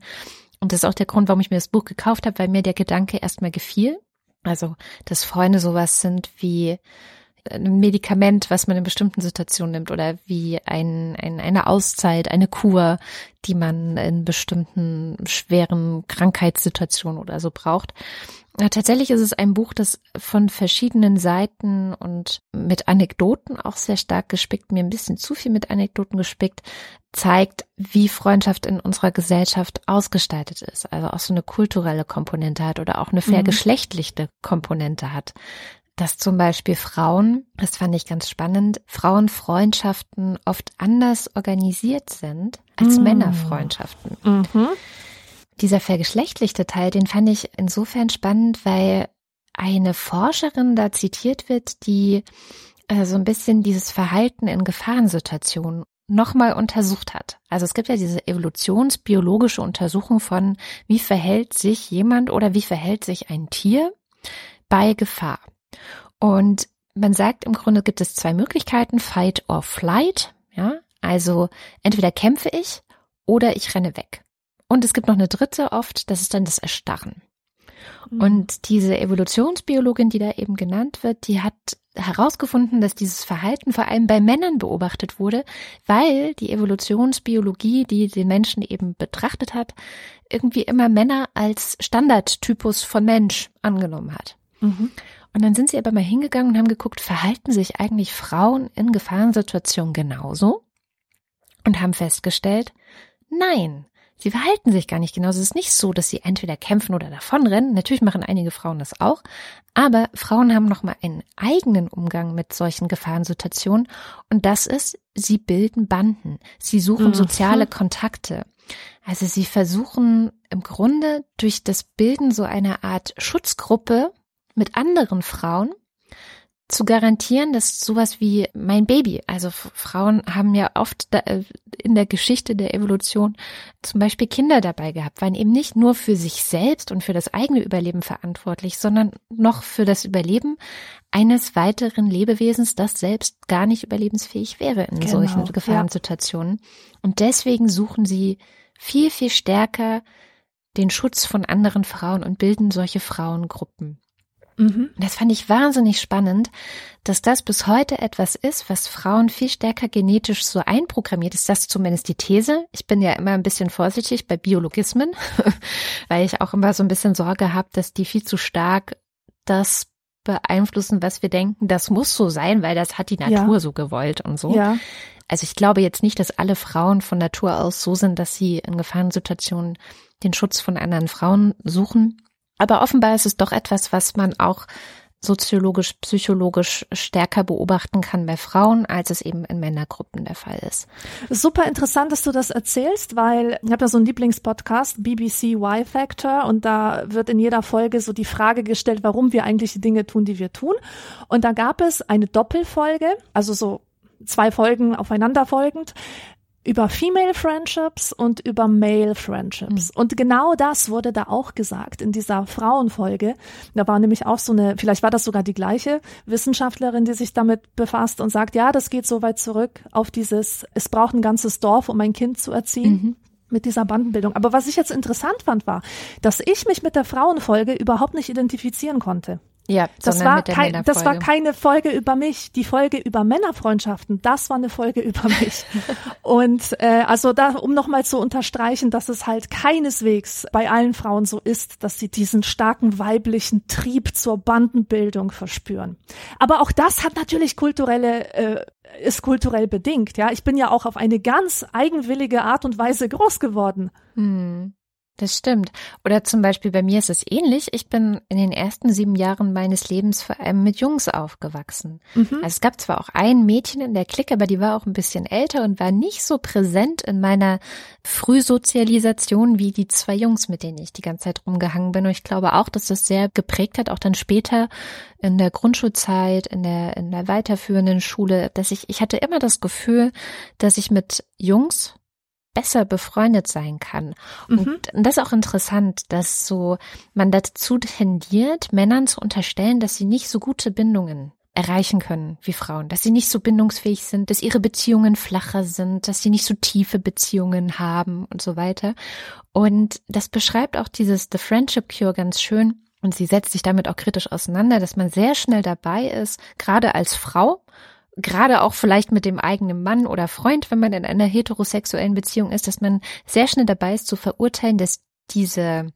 Und das ist auch der Grund, warum ich mir das Buch gekauft habe, weil mir der Gedanke erstmal gefiel. Also, dass Freunde sowas sind wie ein Medikament, was man in bestimmten Situationen nimmt oder wie ein, ein, eine Auszeit, eine Kur, die man in bestimmten schweren Krankheitssituationen oder so braucht. Tatsächlich ist es ein Buch, das von verschiedenen Seiten und mit Anekdoten auch sehr stark gespickt, mir ein bisschen zu viel mit Anekdoten gespickt, zeigt, wie Freundschaft in unserer Gesellschaft ausgestaltet ist. Also auch so eine kulturelle Komponente hat oder auch eine mhm. vergeschlechtlichte Komponente hat. Dass zum Beispiel Frauen, das fand ich ganz spannend, Frauenfreundschaften oft anders organisiert sind als mm. Männerfreundschaften. Mhm. Dieser vergeschlechtlichte Teil, den fand ich insofern spannend, weil eine Forscherin da zitiert wird, die äh, so ein bisschen dieses Verhalten in Gefahrensituationen nochmal untersucht hat. Also es gibt ja diese evolutionsbiologische Untersuchung von, wie verhält sich jemand oder wie verhält sich ein Tier bei Gefahr. Und man sagt im Grunde gibt es zwei Möglichkeiten, Fight or Flight, ja, also entweder kämpfe ich oder ich renne weg. Und es gibt noch eine dritte oft, das ist dann das Erstarren. Mhm. Und diese Evolutionsbiologin, die da eben genannt wird, die hat herausgefunden, dass dieses Verhalten vor allem bei Männern beobachtet wurde, weil die Evolutionsbiologie, die den Menschen eben betrachtet hat, irgendwie immer Männer als Standardtypus von Mensch angenommen hat. Mhm. Und dann sind sie aber mal hingegangen und haben geguckt, verhalten sich eigentlich Frauen in Gefahrensituationen genauso? Und haben festgestellt, nein, Sie verhalten sich gar nicht genauso. Es ist nicht so, dass sie entweder kämpfen oder davonrennen. Natürlich machen einige Frauen das auch. Aber Frauen haben nochmal einen eigenen Umgang mit solchen Gefahrensituationen. Und das ist, sie bilden Banden. Sie suchen mhm. soziale Kontakte. Also sie versuchen im Grunde durch das Bilden so einer Art Schutzgruppe mit anderen Frauen zu garantieren, dass sowas wie mein Baby, also Frauen haben ja oft äh, in der Geschichte der Evolution zum Beispiel Kinder dabei gehabt, waren eben nicht nur für sich selbst und für das eigene Überleben verantwortlich, sondern noch für das Überleben eines weiteren Lebewesens, das selbst gar nicht überlebensfähig wäre in genau, solchen Gefahrensituationen. Ja. Und deswegen suchen sie viel, viel stärker den Schutz von anderen Frauen und bilden solche Frauengruppen. Mhm. Das fand ich wahnsinnig spannend, dass das bis heute etwas ist, was Frauen viel stärker genetisch so einprogrammiert ist. Das ist zumindest die These. Ich bin ja immer ein bisschen vorsichtig bei Biologismen, weil ich auch immer so ein bisschen Sorge habe, dass die viel zu stark das beeinflussen, was wir denken, das muss so sein, weil das hat die Natur ja. so gewollt und so. Ja. Also ich glaube jetzt nicht, dass alle Frauen von Natur aus so sind, dass sie in Gefahrensituationen den Schutz von anderen Frauen suchen. Aber offenbar ist es doch etwas, was man auch soziologisch, psychologisch stärker beobachten kann bei Frauen, als es eben in Männergruppen der Fall ist. Super interessant, dass du das erzählst, weil ich habe ja so einen Lieblingspodcast, BBC Y Factor, und da wird in jeder Folge so die Frage gestellt, warum wir eigentlich die Dinge tun, die wir tun. Und da gab es eine Doppelfolge, also so zwei Folgen aufeinanderfolgend, über Female Friendships und über Male Friendships. Mhm. Und genau das wurde da auch gesagt in dieser Frauenfolge. Da war nämlich auch so eine, vielleicht war das sogar die gleiche Wissenschaftlerin, die sich damit befasst und sagt, ja, das geht so weit zurück auf dieses, es braucht ein ganzes Dorf, um ein Kind zu erziehen. Mhm mit dieser Bandenbildung. Aber was ich jetzt interessant fand, war, dass ich mich mit der Frauenfolge überhaupt nicht identifizieren konnte. Ja, das war, kein, das war keine Folge über mich. Die Folge über Männerfreundschaften, das war eine Folge über mich. und äh, also da, um nochmal zu unterstreichen, dass es halt keineswegs bei allen Frauen so ist, dass sie diesen starken weiblichen Trieb zur Bandenbildung verspüren. Aber auch das hat natürlich kulturelle äh, ist kulturell bedingt. Ja, ich bin ja auch auf eine ganz eigenwillige Art und Weise groß geworden. Hm. Das stimmt. Oder zum Beispiel bei mir ist es ähnlich. Ich bin in den ersten sieben Jahren meines Lebens vor allem mit Jungs aufgewachsen. Mhm. Also es gab zwar auch ein Mädchen in der Clique, aber die war auch ein bisschen älter und war nicht so präsent in meiner Frühsozialisation wie die zwei Jungs, mit denen ich die ganze Zeit rumgehangen bin. Und ich glaube auch, dass das sehr geprägt hat, auch dann später in der Grundschulzeit, in der, in der weiterführenden Schule, dass ich, ich hatte immer das Gefühl, dass ich mit Jungs besser befreundet sein kann. Mhm. Und das ist auch interessant, dass so man dazu tendiert, Männern zu unterstellen, dass sie nicht so gute Bindungen erreichen können wie Frauen, dass sie nicht so bindungsfähig sind, dass ihre Beziehungen flacher sind, dass sie nicht so tiefe Beziehungen haben und so weiter. Und das beschreibt auch dieses The Friendship Cure ganz schön. Und sie setzt sich damit auch kritisch auseinander, dass man sehr schnell dabei ist, gerade als Frau, gerade auch vielleicht mit dem eigenen Mann oder Freund, wenn man in einer heterosexuellen Beziehung ist, dass man sehr schnell dabei ist zu verurteilen, dass diese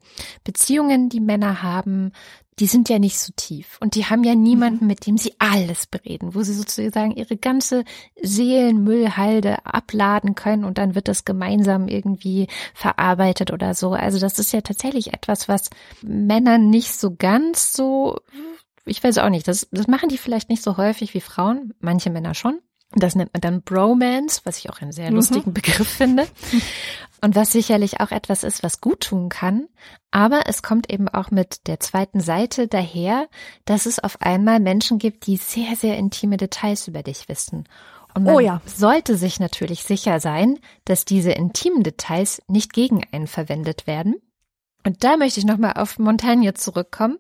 Beziehungen, die Männer haben, die sind ja nicht so tief und die haben ja niemanden, mhm. mit dem sie alles bereden, wo sie sozusagen ihre ganze Seelenmüllhalde abladen können und dann wird das gemeinsam irgendwie verarbeitet oder so. Also das ist ja tatsächlich etwas, was Männern nicht so ganz so ich weiß auch nicht, das, das machen die vielleicht nicht so häufig wie Frauen, manche Männer schon. Das nennt man dann Bromance, was ich auch einen sehr mhm. lustigen Begriff finde. Und was sicherlich auch etwas ist, was gut tun kann. Aber es kommt eben auch mit der zweiten Seite daher, dass es auf einmal Menschen gibt, die sehr, sehr intime Details über dich wissen. Und man oh ja. sollte sich natürlich sicher sein, dass diese intimen Details nicht gegen einen verwendet werden. Und da möchte ich nochmal auf Montagne zurückkommen,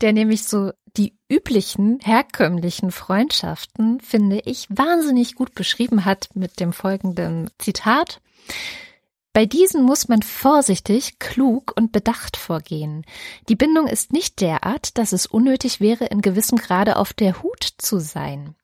der nämlich so die üblichen, herkömmlichen Freundschaften, finde ich, wahnsinnig gut beschrieben hat mit dem folgenden Zitat. Bei diesen muss man vorsichtig, klug und bedacht vorgehen. Die Bindung ist nicht derart, dass es unnötig wäre, in gewissem Grade auf der Hut zu sein.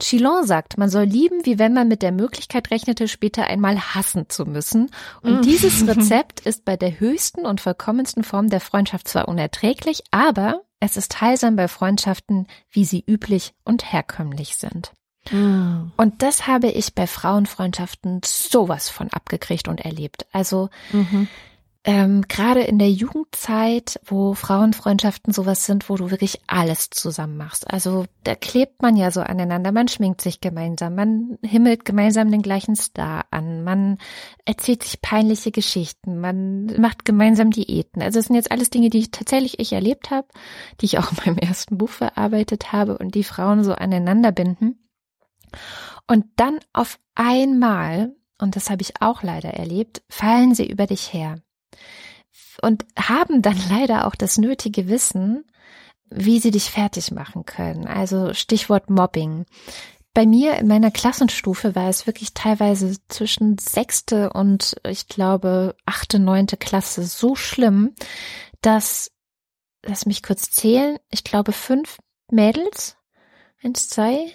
Chilon sagt, man soll lieben, wie wenn man mit der Möglichkeit rechnete, später einmal hassen zu müssen. Und mm. dieses Rezept ist bei der höchsten und vollkommensten Form der Freundschaft zwar unerträglich, aber es ist heilsam bei Freundschaften, wie sie üblich und herkömmlich sind. Mm. Und das habe ich bei Frauenfreundschaften sowas von abgekriegt und erlebt. Also mhm ähm, gerade in der Jugendzeit, wo Frauenfreundschaften sowas sind, wo du wirklich alles zusammen machst. Also da klebt man ja so aneinander, man schminkt sich gemeinsam, man himmelt gemeinsam den gleichen Star an, man erzählt sich peinliche Geschichten, man macht gemeinsam Diäten. Also es sind jetzt alles Dinge, die ich tatsächlich ich erlebt habe, die ich auch in meinem ersten Buch verarbeitet habe und die Frauen so aneinander binden. Und dann auf einmal, und das habe ich auch leider erlebt, fallen sie über dich her und haben dann leider auch das nötige Wissen, wie sie dich fertig machen können. Also Stichwort Mobbing. Bei mir in meiner Klassenstufe war es wirklich teilweise zwischen sechste und ich glaube achte, neunte Klasse so schlimm, dass, lass mich kurz zählen, ich glaube fünf Mädels, eins, zwei,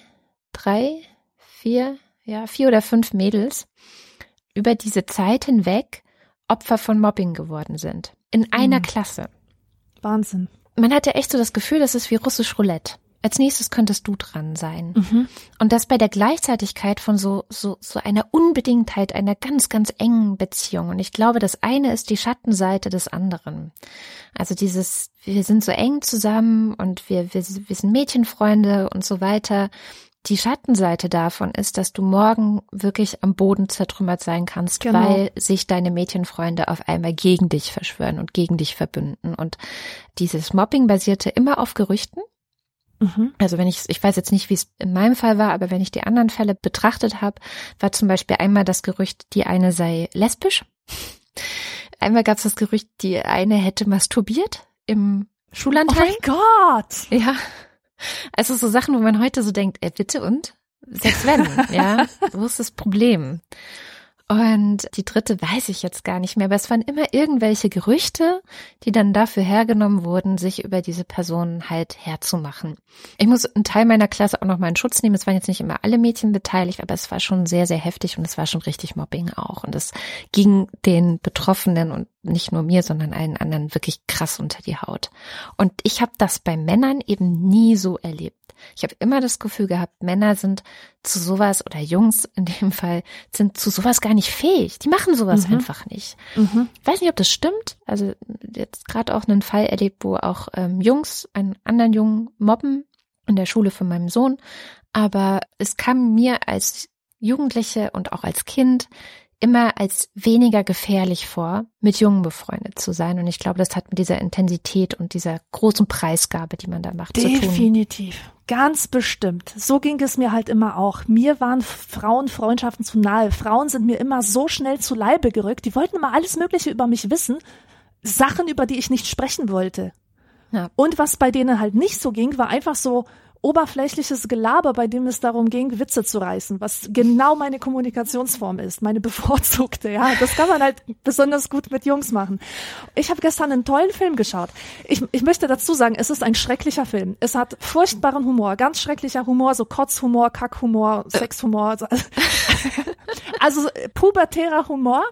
drei, vier, ja, vier oder fünf Mädels über diese Zeit hinweg Opfer von Mobbing geworden sind. In einer mhm. Klasse. Wahnsinn. Man hatte echt so das Gefühl, das ist wie russisch Roulette. Als nächstes könntest du dran sein. Mhm. Und das bei der Gleichzeitigkeit von so, so, so einer Unbedingtheit, einer ganz, ganz engen Beziehung. Und ich glaube, das eine ist die Schattenseite des anderen. Also dieses, wir sind so eng zusammen und wir, wir, wir sind Mädchenfreunde und so weiter. Die Schattenseite davon ist, dass du morgen wirklich am Boden zertrümmert sein kannst, genau. weil sich deine Mädchenfreunde auf einmal gegen dich verschwören und gegen dich verbünden. Und dieses Mobbing basierte immer auf Gerüchten. Mhm. Also wenn ich, ich weiß jetzt nicht, wie es in meinem Fall war, aber wenn ich die anderen Fälle betrachtet habe, war zum Beispiel einmal das Gerücht, die eine sei lesbisch. Einmal gab es das Gerücht, die eine hätte masturbiert im Schullandheim. Oh mein Gott! Ja. Also so Sachen, wo man heute so denkt, ey, bitte und? Selbst wenn, ja, wo ist das Problem? Und die dritte weiß ich jetzt gar nicht mehr, aber es waren immer irgendwelche Gerüchte, die dann dafür hergenommen wurden, sich über diese Personen halt herzumachen. Ich muss einen Teil meiner Klasse auch noch mal in Schutz nehmen. Es waren jetzt nicht immer alle Mädchen beteiligt, aber es war schon sehr, sehr heftig und es war schon richtig Mobbing auch. Und es ging den Betroffenen und nicht nur mir, sondern allen anderen wirklich krass unter die Haut. Und ich habe das bei Männern eben nie so erlebt. Ich habe immer das Gefühl gehabt, Männer sind zu sowas oder Jungs in dem Fall sind zu sowas gar nicht fähig. Die machen sowas mhm. einfach nicht. Mhm. Ich weiß nicht, ob das stimmt. Also jetzt gerade auch einen Fall erlebt, wo auch ähm, Jungs einen anderen Jungen mobben in der Schule von meinem Sohn. Aber es kam mir als Jugendliche und auch als Kind immer als weniger gefährlich vor, mit Jungen befreundet zu sein. Und ich glaube, das hat mit dieser Intensität und dieser großen Preisgabe, die man da macht, Definitiv. zu tun. Definitiv. Ganz bestimmt. So ging es mir halt immer auch. Mir waren Frauenfreundschaften zu nahe. Frauen sind mir immer so schnell zu Leibe gerückt. Die wollten immer alles Mögliche über mich wissen. Sachen, über die ich nicht sprechen wollte. Ja. Und was bei denen halt nicht so ging, war einfach so, oberflächliches Gelaber, bei dem es darum ging, Witze zu reißen, was genau meine Kommunikationsform ist, meine bevorzugte. Ja, das kann man halt besonders gut mit Jungs machen. Ich habe gestern einen tollen Film geschaut. Ich, ich möchte dazu sagen, es ist ein schrecklicher Film. Es hat furchtbaren Humor, ganz schrecklicher Humor, so Kotzhumor, Kackhumor, Sexhumor. Also pubertärer Humor.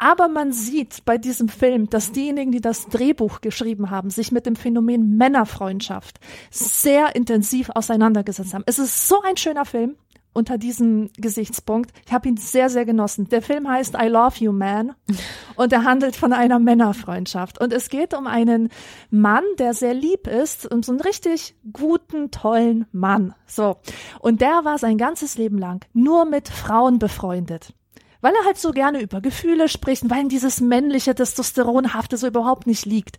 Aber man sieht bei diesem Film, dass diejenigen, die das Drehbuch geschrieben haben, sich mit dem Phänomen Männerfreundschaft sehr intensiv auseinandergesetzt haben. Es ist so ein schöner Film. unter diesem Gesichtspunkt. Ich habe ihn sehr, sehr genossen. Der Film heißt I Love You Man und er handelt von einer Männerfreundschaft. Und es geht um einen Mann, der sehr lieb ist und so einen richtig guten, tollen Mann. So. Und der war sein ganzes Leben lang nur mit Frauen befreundet weil er halt so gerne über Gefühle spricht, weil ihm dieses männliche Testosteronhafte so überhaupt nicht liegt.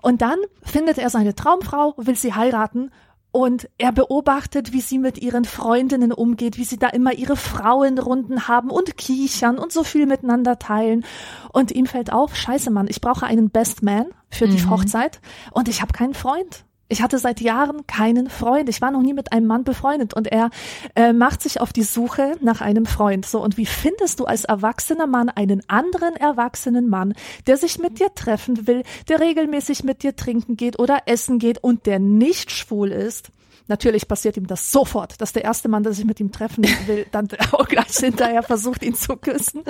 Und dann findet er seine Traumfrau, will sie heiraten und er beobachtet, wie sie mit ihren Freundinnen umgeht, wie sie da immer ihre Frauenrunden haben und kichern und so viel miteinander teilen. Und ihm fällt auf, scheiße Mann, ich brauche einen Best Man für die mhm. Hochzeit und ich habe keinen Freund. Ich hatte seit Jahren keinen Freund. Ich war noch nie mit einem Mann befreundet und er äh, macht sich auf die Suche nach einem Freund. So, und wie findest du als erwachsener Mann einen anderen erwachsenen Mann, der sich mit dir treffen will, der regelmäßig mit dir trinken geht oder essen geht und der nicht schwul ist? Natürlich passiert ihm das sofort, dass der erste Mann, der sich mit ihm treffen will, dann auch gleich hinterher versucht, ihn zu küssen.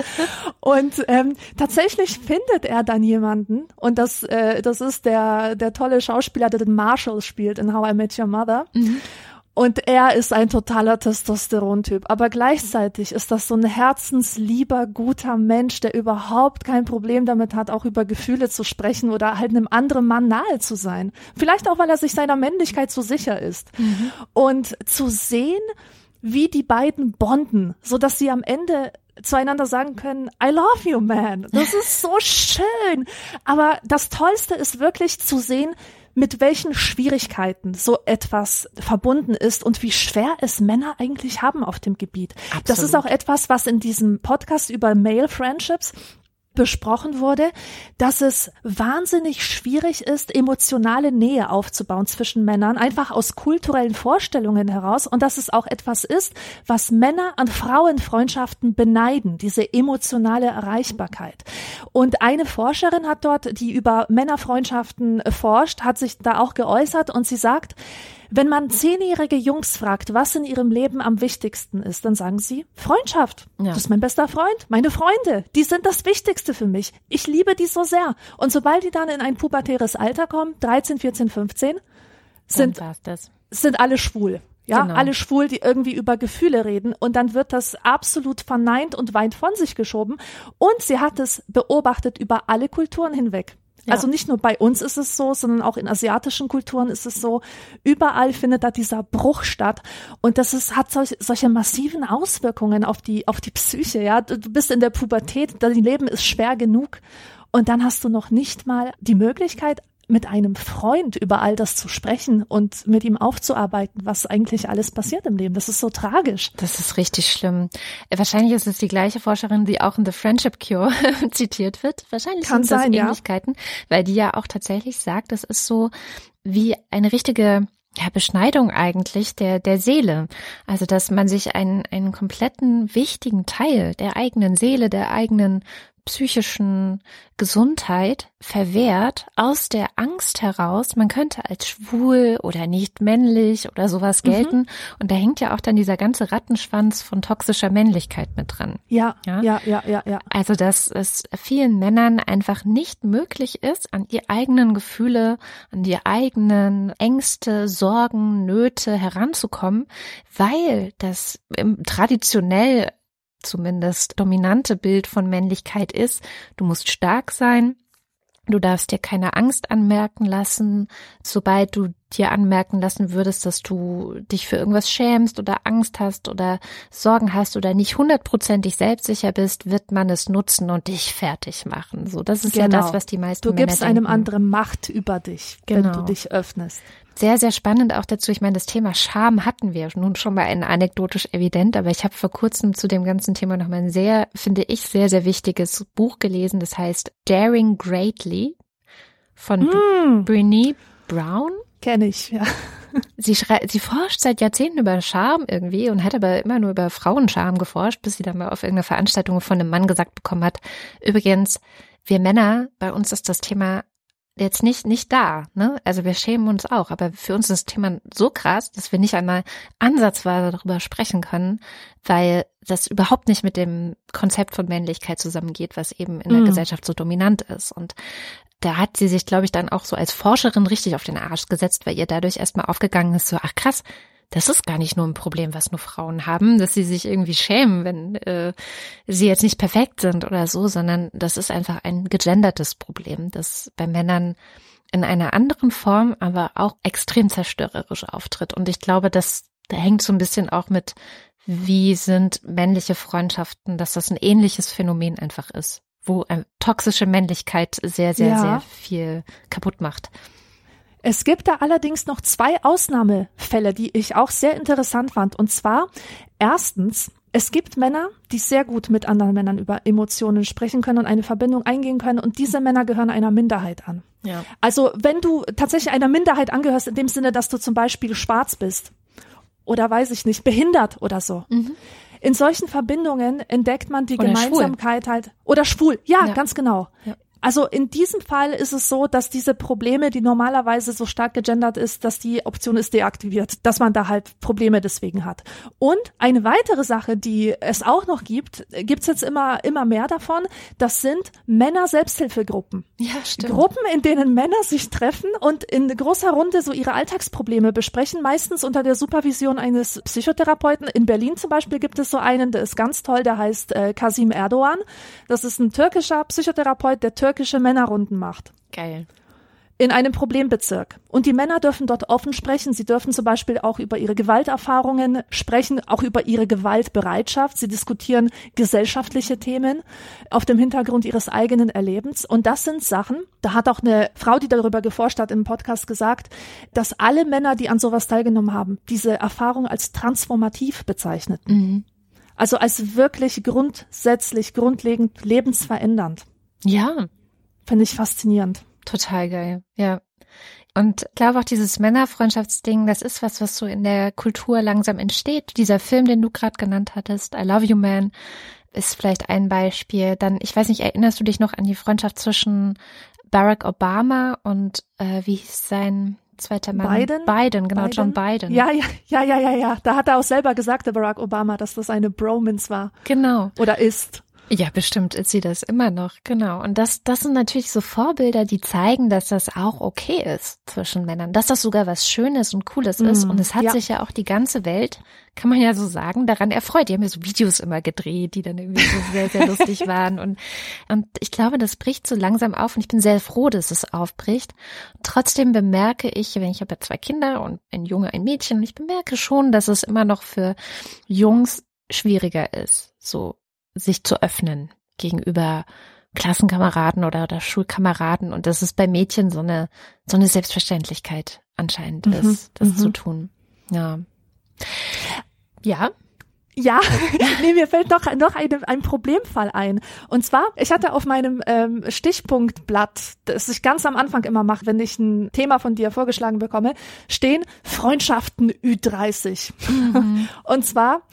Und ähm, tatsächlich findet er dann jemanden und das, äh, das ist der, der tolle Schauspieler, der den Marshall spielt in How I Met Your Mother. Mhm. Und er ist ein totaler Testosterontyp. Aber gleichzeitig ist das so ein herzenslieber, guter Mensch, der überhaupt kein Problem damit hat, auch über Gefühle zu sprechen oder halt einem anderen Mann nahe zu sein. Vielleicht auch, weil er sich seiner Männlichkeit so sicher ist. Mhm. Und zu sehen, wie die beiden bonden, so dass sie am Ende zueinander sagen können, I love you, man. Das ist so schön. Aber das Tollste ist wirklich zu sehen, mit welchen Schwierigkeiten so etwas verbunden ist und wie schwer es Männer eigentlich haben auf dem Gebiet. Absolut. Das ist auch etwas, was in diesem Podcast über Male Friendships besprochen wurde, dass es wahnsinnig schwierig ist, emotionale Nähe aufzubauen zwischen Männern, einfach aus kulturellen Vorstellungen heraus und dass es auch etwas ist, was Männer an Frauenfreundschaften beneiden, diese emotionale Erreichbarkeit. Und eine Forscherin hat dort, die über Männerfreundschaften forscht, hat sich da auch geäußert und sie sagt, wenn man zehnjährige Jungs fragt, was in ihrem Leben am wichtigsten ist, dann sagen sie Freundschaft. Ja. Das ist mein bester Freund, meine Freunde, die sind das Wichtigste für mich. Ich liebe die so sehr. Und sobald die dann in ein pubertäres Alter kommen, 13, 14, 15, sind, sind alle schwul. Ja, genau. alle schwul, die irgendwie über Gefühle reden und dann wird das absolut verneint und weit von sich geschoben und sie hat es beobachtet über alle Kulturen hinweg. Also nicht nur bei uns ist es so, sondern auch in asiatischen Kulturen ist es so. Überall findet da dieser Bruch statt. Und das ist, hat solch, solche massiven Auswirkungen auf die, auf die Psyche. Ja, du bist in der Pubertät, dein Leben ist schwer genug. Und dann hast du noch nicht mal die Möglichkeit, mit einem Freund über all das zu sprechen und mit ihm aufzuarbeiten, was eigentlich alles passiert im Leben. Das ist so tragisch. Das ist richtig schlimm. Wahrscheinlich ist es die gleiche Forscherin, die auch in The Friendship Cure zitiert wird. Wahrscheinlich Kann sind sein, das Ähnlichkeiten, ja. weil die ja auch tatsächlich sagt, das ist so wie eine richtige ja, Beschneidung eigentlich der, der Seele. Also, dass man sich einen, einen kompletten wichtigen Teil der eigenen Seele, der eigenen psychischen Gesundheit verwehrt aus der Angst heraus, man könnte als schwul oder nicht männlich oder sowas mhm. gelten. Mhm. Und da hängt ja auch dann dieser ganze Rattenschwanz von toxischer Männlichkeit mit drin. Ja, ja, ja, ja, ja. ja. Also, dass es vielen Männern einfach nicht möglich ist, an die eigenen Gefühle, an die eigenen Ängste, Sorgen, Nöte heranzukommen, weil das traditionell zumindest dominante Bild von Männlichkeit ist. Du musst stark sein, Du darfst dir keine Angst anmerken lassen. Sobald du dir anmerken lassen würdest, dass du dich für irgendwas schämst oder Angst hast oder Sorgen hast oder nicht hundertprozentig selbstsicher bist, wird man es nutzen und dich fertig machen. So, das ist genau. ja das, genau. was die meisten Du gibst Männer einem anderen Macht über dich, genau. wenn du dich öffnest sehr, sehr spannend auch dazu. Ich meine, das Thema Scham hatten wir nun schon mal ein anekdotisch evident, aber ich habe vor kurzem zu dem ganzen Thema nochmal ein sehr, finde ich, sehr, sehr wichtiges Buch gelesen. Das heißt Daring Greatly von mm. Brene Brown. Kenne ich, ja. Sie, schreibt, sie forscht seit Jahrzehnten über Scham irgendwie und hat aber immer nur über Frauenscham geforscht, bis sie dann mal auf irgendeiner Veranstaltung von einem Mann gesagt bekommen hat, übrigens, wir Männer, bei uns ist das Thema jetzt nicht, nicht da, ne? Also wir schämen uns auch, aber für uns ist das Thema so krass, dass wir nicht einmal ansatzweise darüber sprechen können, weil das überhaupt nicht mit dem Konzept von Männlichkeit zusammengeht, was eben in der mm. Gesellschaft so dominant ist. Und da hat sie sich, glaube ich, dann auch so als Forscherin richtig auf den Arsch gesetzt, weil ihr dadurch erstmal aufgegangen ist, so, ach krass, das ist gar nicht nur ein Problem, was nur Frauen haben, dass sie sich irgendwie schämen, wenn äh, sie jetzt nicht perfekt sind oder so, sondern das ist einfach ein gegendertes Problem, das bei Männern in einer anderen Form, aber auch extrem zerstörerisch auftritt. Und ich glaube, das hängt so ein bisschen auch mit, wie sind männliche Freundschaften, dass das ein ähnliches Phänomen einfach ist, wo äh, toxische Männlichkeit sehr, sehr, ja. sehr viel kaputt macht. Es gibt da allerdings noch zwei Ausnahmefälle, die ich auch sehr interessant fand. Und zwar erstens, es gibt Männer, die sehr gut mit anderen Männern über Emotionen sprechen können und eine Verbindung eingehen können. Und diese Männer gehören einer Minderheit an. Ja. Also wenn du tatsächlich einer Minderheit angehörst, in dem Sinne, dass du zum Beispiel schwarz bist oder weiß ich nicht, behindert oder so. Mhm. In solchen Verbindungen entdeckt man die oder Gemeinsamkeit schwul. halt. Oder schwul, ja, ja. ganz genau. Ja. Also in diesem Fall ist es so, dass diese Probleme, die normalerweise so stark gegendert ist, dass die Option ist deaktiviert, dass man da halt Probleme deswegen hat. Und eine weitere Sache, die es auch noch gibt, gibt's jetzt immer, immer mehr davon, das sind Männer-Selbsthilfegruppen. Ja, stimmt. Gruppen, in denen Männer sich treffen und in großer Runde so ihre Alltagsprobleme besprechen, meistens unter der Supervision eines Psychotherapeuten. In Berlin zum Beispiel gibt es so einen, der ist ganz toll, der heißt äh, Kasim Erdogan. Das ist ein türkischer Psychotherapeut, der türkische Männerrunden macht. Geil. In einem Problembezirk. Und die Männer dürfen dort offen sprechen. Sie dürfen zum Beispiel auch über ihre Gewalterfahrungen sprechen, auch über ihre Gewaltbereitschaft. Sie diskutieren gesellschaftliche Themen auf dem Hintergrund ihres eigenen Erlebens. Und das sind Sachen, da hat auch eine Frau, die darüber geforscht hat, im Podcast gesagt, dass alle Männer, die an sowas teilgenommen haben, diese Erfahrung als transformativ bezeichneten. Mhm. Also als wirklich grundsätzlich, grundlegend lebensverändernd. Ja. Finde ich faszinierend. Total geil, ja. Und ich glaube auch dieses Männerfreundschaftsding, das ist was, was so in der Kultur langsam entsteht. Dieser Film, den du gerade genannt hattest, I Love You Man, ist vielleicht ein Beispiel. Dann, ich weiß nicht, erinnerst du dich noch an die Freundschaft zwischen Barack Obama und äh, wie hieß sein zweiter Mann? Biden? Biden, genau, Biden? John Biden. Ja, ja, ja, ja, ja, ja. Da hat er auch selber gesagt, der Barack Obama, dass das eine Bromance war. Genau. Oder ist. Ja, bestimmt ist sie das immer noch, genau. Und das, das sind natürlich so Vorbilder, die zeigen, dass das auch okay ist zwischen Männern, dass das sogar was Schönes und Cooles ist. Mm, und es hat ja. sich ja auch die ganze Welt, kann man ja so sagen, daran erfreut. Die haben ja so Videos immer gedreht, die dann irgendwie so sehr, sehr lustig waren. Und, und ich glaube, das bricht so langsam auf und ich bin sehr froh, dass es aufbricht. Trotzdem bemerke ich, wenn ich habe ja zwei Kinder und ein Junge, ein Mädchen, und ich bemerke schon, dass es immer noch für Jungs schwieriger ist, so sich zu öffnen gegenüber Klassenkameraden oder, oder Schulkameraden und das ist bei Mädchen so eine, so eine Selbstverständlichkeit anscheinend mhm. ist, das mhm. zu tun. Ja. Ja. Ja, nee, mir fällt noch, noch eine, ein Problemfall ein. Und zwar, ich hatte auf meinem ähm, Stichpunktblatt, das ich ganz am Anfang immer mache, wenn ich ein Thema von dir vorgeschlagen bekomme, stehen Freundschaften Ü30. Mhm. Und zwar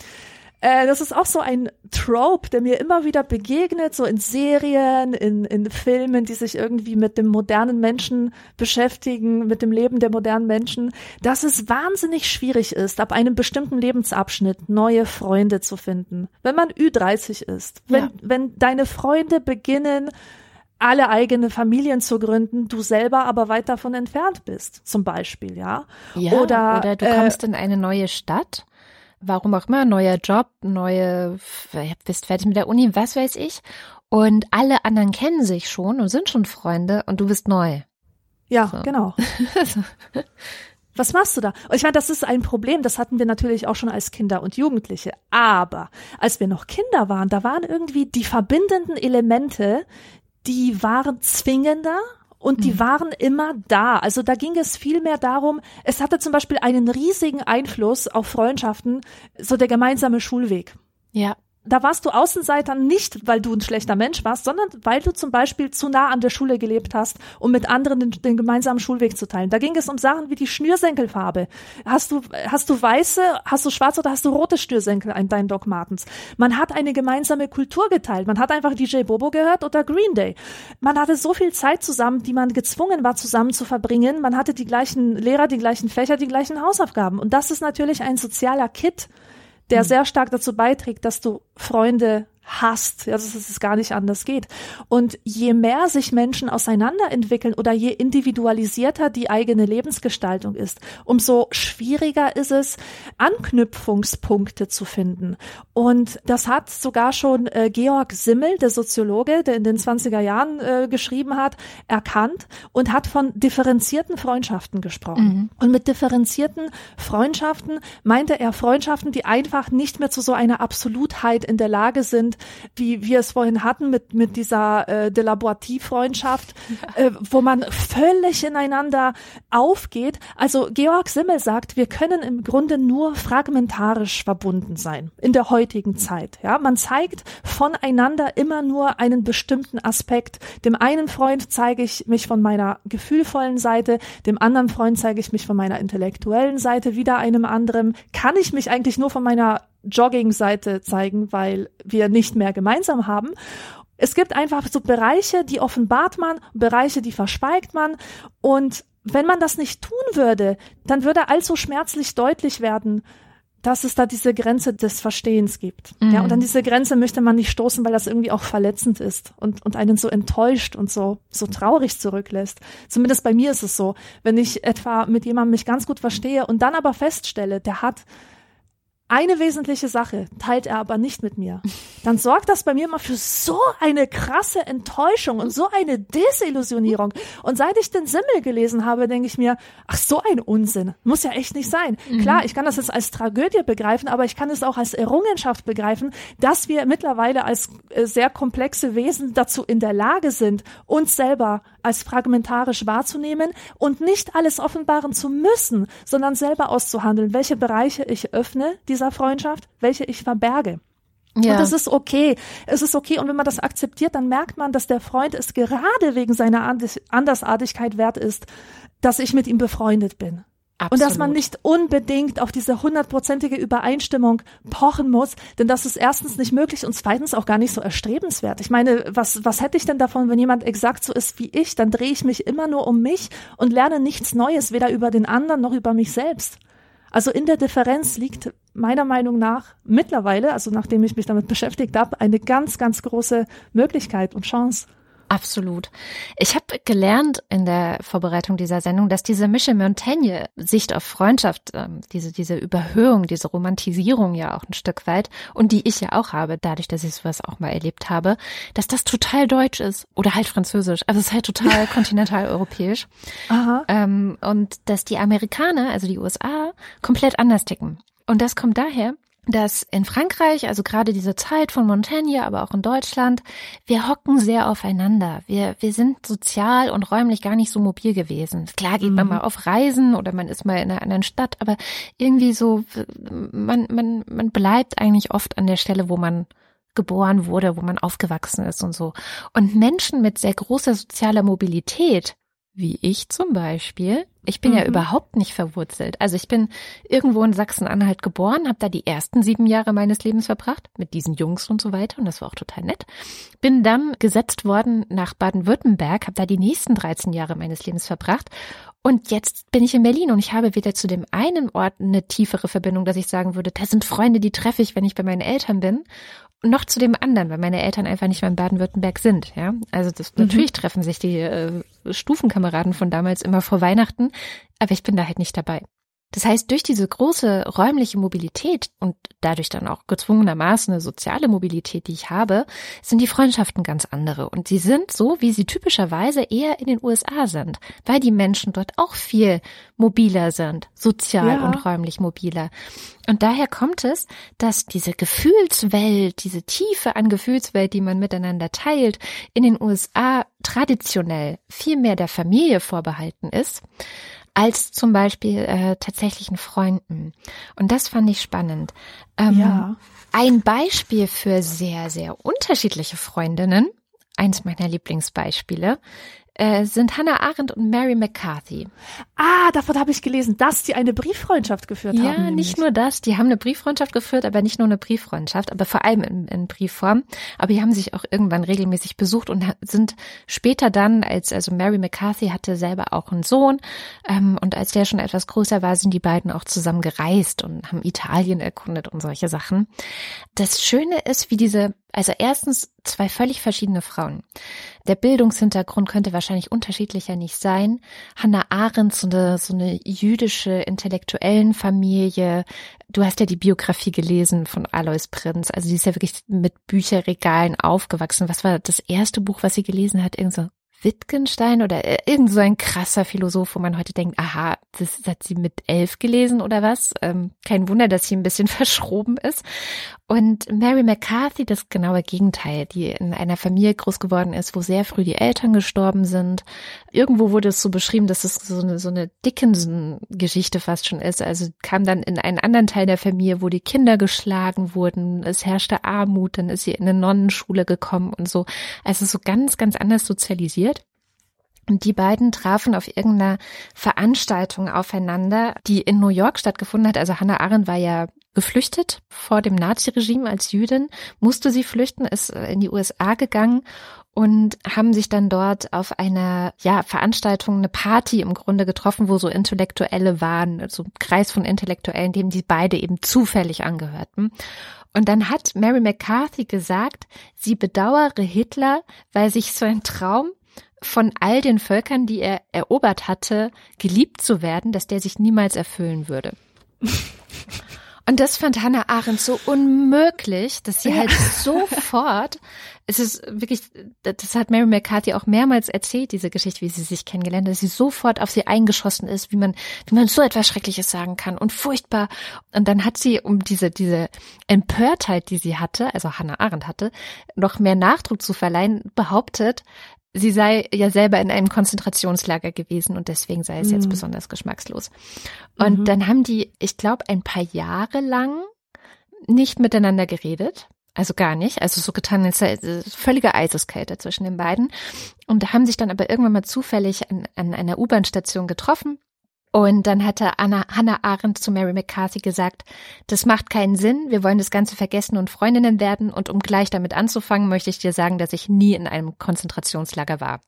äh, das ist auch so ein Trope, der mir immer wieder begegnet, so in Serien, in, in Filmen, die sich irgendwie mit dem modernen Menschen beschäftigen, mit dem Leben der modernen Menschen, dass es wahnsinnig schwierig ist, ab einem bestimmten Lebensabschnitt neue Freunde zu finden. Wenn man Ü30 ist, wenn, ja. wenn deine Freunde beginnen, alle eigene Familien zu gründen, du selber aber weit davon entfernt bist, zum Beispiel, ja. ja oder, oder du kommst äh, in eine neue Stadt warum auch immer, neuer Job, neue, bist fertig mit der Uni, was weiß ich. Und alle anderen kennen sich schon und sind schon Freunde und du bist neu. Ja, so. genau. Was machst du da? Und ich meine, das ist ein Problem, das hatten wir natürlich auch schon als Kinder und Jugendliche. Aber als wir noch Kinder waren, da waren irgendwie die verbindenden Elemente, die waren zwingender und die mhm. waren immer da. Also da ging es viel mehr darum, es hatte zum Beispiel einen riesigen Einfluss auf Freundschaften, so der gemeinsame Schulweg. Ja da warst du Außenseiter nicht, weil du ein schlechter Mensch warst, sondern weil du zum Beispiel zu nah an der Schule gelebt hast, um mit anderen den, den, gemeinsamen Schulweg zu teilen. Da ging es um Sachen wie die Schnürsenkelfarbe. Hast du, hast du weiße, hast du schwarze oder hast du rote Schnürsenkel an deinen Doc Martens? Man hat eine gemeinsame Kultur geteilt. Man hat einfach DJ Bobo gehört oder Green Day. Man hatte so viel Zeit zusammen, die man gezwungen war, zusammen zu verbringen. Man hatte die gleichen Lehrer, die gleichen Fächer, die gleichen Hausaufgaben. Und das ist natürlich ein sozialer Kit, der mhm. sehr stark dazu beiträgt, dass du Freunde hasst, ja, dass es gar nicht anders geht. Und je mehr sich Menschen auseinanderentwickeln oder je individualisierter die eigene Lebensgestaltung ist, umso schwieriger ist es, Anknüpfungspunkte zu finden. Und das hat sogar schon äh, Georg Simmel, der Soziologe, der in den 20er Jahren äh, geschrieben hat, erkannt und hat von differenzierten Freundschaften gesprochen. Mhm. Und mit differenzierten Freundschaften meinte er Freundschaften, die einfach nicht mehr zu so einer Absolutheit in der Lage sind, wie wir es vorhin hatten mit, mit dieser äh, Delaboratie-Freundschaft, ja. äh, wo man völlig ineinander aufgeht. Also Georg Simmel sagt, wir können im Grunde nur fragmentarisch verbunden sein in der heutigen Zeit. Ja, man zeigt voneinander immer nur einen bestimmten Aspekt. Dem einen Freund zeige ich mich von meiner gefühlvollen Seite, dem anderen Freund zeige ich mich von meiner intellektuellen Seite, wieder einem anderen. Kann ich mich eigentlich nur von meiner Jogging-Seite zeigen, weil wir nicht mehr gemeinsam haben. Es gibt einfach so Bereiche, die offenbart man, Bereiche, die verschweigt man. Und wenn man das nicht tun würde, dann würde allzu schmerzlich deutlich werden, dass es da diese Grenze des Verstehens gibt. Mhm. Ja, und an diese Grenze möchte man nicht stoßen, weil das irgendwie auch verletzend ist und, und einen so enttäuscht und so, so traurig zurücklässt. Zumindest bei mir ist es so. Wenn ich etwa mit jemandem mich ganz gut verstehe und dann aber feststelle, der hat eine wesentliche Sache teilt er aber nicht mit mir. Dann sorgt das bei mir immer für so eine krasse Enttäuschung und so eine Desillusionierung. Und seit ich den Simmel gelesen habe, denke ich mir, ach so ein Unsinn. Muss ja echt nicht sein. Mhm. Klar, ich kann das jetzt als Tragödie begreifen, aber ich kann es auch als Errungenschaft begreifen, dass wir mittlerweile als äh, sehr komplexe Wesen dazu in der Lage sind, uns selber als fragmentarisch wahrzunehmen und nicht alles offenbaren zu müssen, sondern selber auszuhandeln, welche Bereiche ich öffne dieser Freundschaft, welche ich verberge. Ja. Und es ist okay. Es ist okay. Und wenn man das akzeptiert, dann merkt man, dass der Freund es gerade wegen seiner Andersartigkeit wert ist, dass ich mit ihm befreundet bin. Absolut. Und dass man nicht unbedingt auf diese hundertprozentige Übereinstimmung pochen muss, denn das ist erstens nicht möglich und zweitens auch gar nicht so erstrebenswert. Ich meine, was, was hätte ich denn davon, wenn jemand exakt so ist wie ich? Dann drehe ich mich immer nur um mich und lerne nichts Neues, weder über den anderen noch über mich selbst. Also in der Differenz liegt meiner Meinung nach mittlerweile, also nachdem ich mich damit beschäftigt habe, eine ganz, ganz große Möglichkeit und Chance. Absolut. Ich habe gelernt in der Vorbereitung dieser Sendung, dass diese Michel Montaigne Sicht auf Freundschaft, ähm, diese, diese Überhöhung, diese Romantisierung ja auch ein Stück weit und die ich ja auch habe, dadurch, dass ich sowas auch mal erlebt habe, dass das total deutsch ist oder halt französisch. Also es ist halt total kontinentaleuropäisch. Aha. Ähm, und dass die Amerikaner, also die USA, komplett anders ticken. Und das kommt daher, dass in Frankreich, also gerade diese Zeit von Montaigne, aber auch in Deutschland, wir hocken sehr aufeinander. Wir, wir sind sozial und räumlich gar nicht so mobil gewesen. Klar geht mhm. man mal auf Reisen oder man ist mal in einer anderen Stadt, aber irgendwie so, man, man, man bleibt eigentlich oft an der Stelle, wo man geboren wurde, wo man aufgewachsen ist und so. Und Menschen mit sehr großer sozialer Mobilität, wie ich zum Beispiel. Ich bin mhm. ja überhaupt nicht verwurzelt. Also ich bin irgendwo in Sachsen-Anhalt geboren, habe da die ersten sieben Jahre meines Lebens verbracht mit diesen Jungs und so weiter und das war auch total nett. Bin dann gesetzt worden nach Baden-Württemberg, habe da die nächsten 13 Jahre meines Lebens verbracht und jetzt bin ich in Berlin und ich habe weder zu dem einen Ort eine tiefere Verbindung, dass ich sagen würde, da sind Freunde, die treffe ich, wenn ich bei meinen Eltern bin noch zu dem anderen, weil meine Eltern einfach nicht mehr in Baden-Württemberg sind. Ja, also das, mhm. natürlich treffen sich die äh, Stufenkameraden von damals immer vor Weihnachten, aber ich bin da halt nicht dabei. Das heißt, durch diese große räumliche Mobilität und dadurch dann auch gezwungenermaßen eine soziale Mobilität, die ich habe, sind die Freundschaften ganz andere. Und sie sind so, wie sie typischerweise eher in den USA sind, weil die Menschen dort auch viel mobiler sind, sozial ja. und räumlich mobiler. Und daher kommt es, dass diese Gefühlswelt, diese Tiefe an Gefühlswelt, die man miteinander teilt, in den USA traditionell viel mehr der Familie vorbehalten ist als zum Beispiel äh, tatsächlichen Freunden. Und das fand ich spannend. Ähm, ja. Ein Beispiel für sehr, sehr unterschiedliche Freundinnen, eins meiner Lieblingsbeispiele, äh, sind Hannah Arendt und Mary McCarthy. Ah, davon habe ich gelesen, dass die eine Brieffreundschaft geführt ja, haben. Ja, nicht nur das. Die haben eine Brieffreundschaft geführt, aber nicht nur eine Brieffreundschaft, aber vor allem in, in Briefform. Aber die haben sich auch irgendwann regelmäßig besucht und sind später dann, als also Mary McCarthy hatte selber auch einen Sohn ähm, und als der schon etwas größer war, sind die beiden auch zusammen gereist und haben Italien erkundet und solche Sachen. Das Schöne ist, wie diese also erstens zwei völlig verschiedene Frauen. Der Bildungshintergrund könnte wahrscheinlich unterschiedlicher nicht sein. Hannah Arendt, so eine, so eine jüdische intellektuellen Familie. Du hast ja die Biografie gelesen von Alois Prinz. Also sie ist ja wirklich mit Bücherregalen aufgewachsen. Was war das erste Buch, was sie gelesen hat? Irgend so Wittgenstein oder äh, irgend so ein krasser Philosoph, wo man heute denkt, aha, das hat sie mit elf gelesen oder was? Ähm, kein Wunder, dass sie ein bisschen verschroben ist. Und Mary McCarthy, das genaue Gegenteil, die in einer Familie groß geworden ist, wo sehr früh die Eltern gestorben sind. Irgendwo wurde es so beschrieben, dass es so eine, so eine Dickinson-Geschichte fast schon ist. Also kam dann in einen anderen Teil der Familie, wo die Kinder geschlagen wurden, es herrschte Armut, dann ist sie in eine Nonnenschule gekommen und so. Also so ganz, ganz anders sozialisiert. Und die beiden trafen auf irgendeiner Veranstaltung aufeinander, die in New York stattgefunden hat. Also Hannah Arendt war ja geflüchtet vor dem Naziregime als Jüdin, musste sie flüchten, ist in die USA gegangen und haben sich dann dort auf einer ja, Veranstaltung, eine Party im Grunde getroffen, wo so Intellektuelle waren, so ein Kreis von Intellektuellen, dem die beide eben zufällig angehörten. Und dann hat Mary McCarthy gesagt, sie bedauere Hitler, weil sich so ein Traum von all den Völkern, die er erobert hatte, geliebt zu werden, dass der sich niemals erfüllen würde. Und das fand Hannah Arendt so unmöglich, dass sie halt sofort, es ist wirklich, das hat Mary McCarthy auch mehrmals erzählt, diese Geschichte, wie sie sich kennengelernt hat, dass sie sofort auf sie eingeschossen ist, wie man, wie man so etwas Schreckliches sagen kann und furchtbar. Und dann hat sie, um diese, diese Empörtheit, die sie hatte, also Hannah Arendt hatte, noch mehr Nachdruck zu verleihen, behauptet, sie sei ja selber in einem Konzentrationslager gewesen und deswegen sei es mhm. jetzt besonders geschmackslos. Und mhm. dann haben die, ich glaube, ein paar Jahre lang nicht miteinander geredet. Also gar nicht. Also so getan, es ist völlige Eiseskälte zwischen den beiden. Und haben sich dann aber irgendwann mal zufällig an, an einer U-Bahn-Station getroffen und dann hatte Anna, Hannah Arendt zu Mary McCarthy gesagt, das macht keinen Sinn, wir wollen das Ganze vergessen und Freundinnen werden und um gleich damit anzufangen, möchte ich dir sagen, dass ich nie in einem Konzentrationslager war.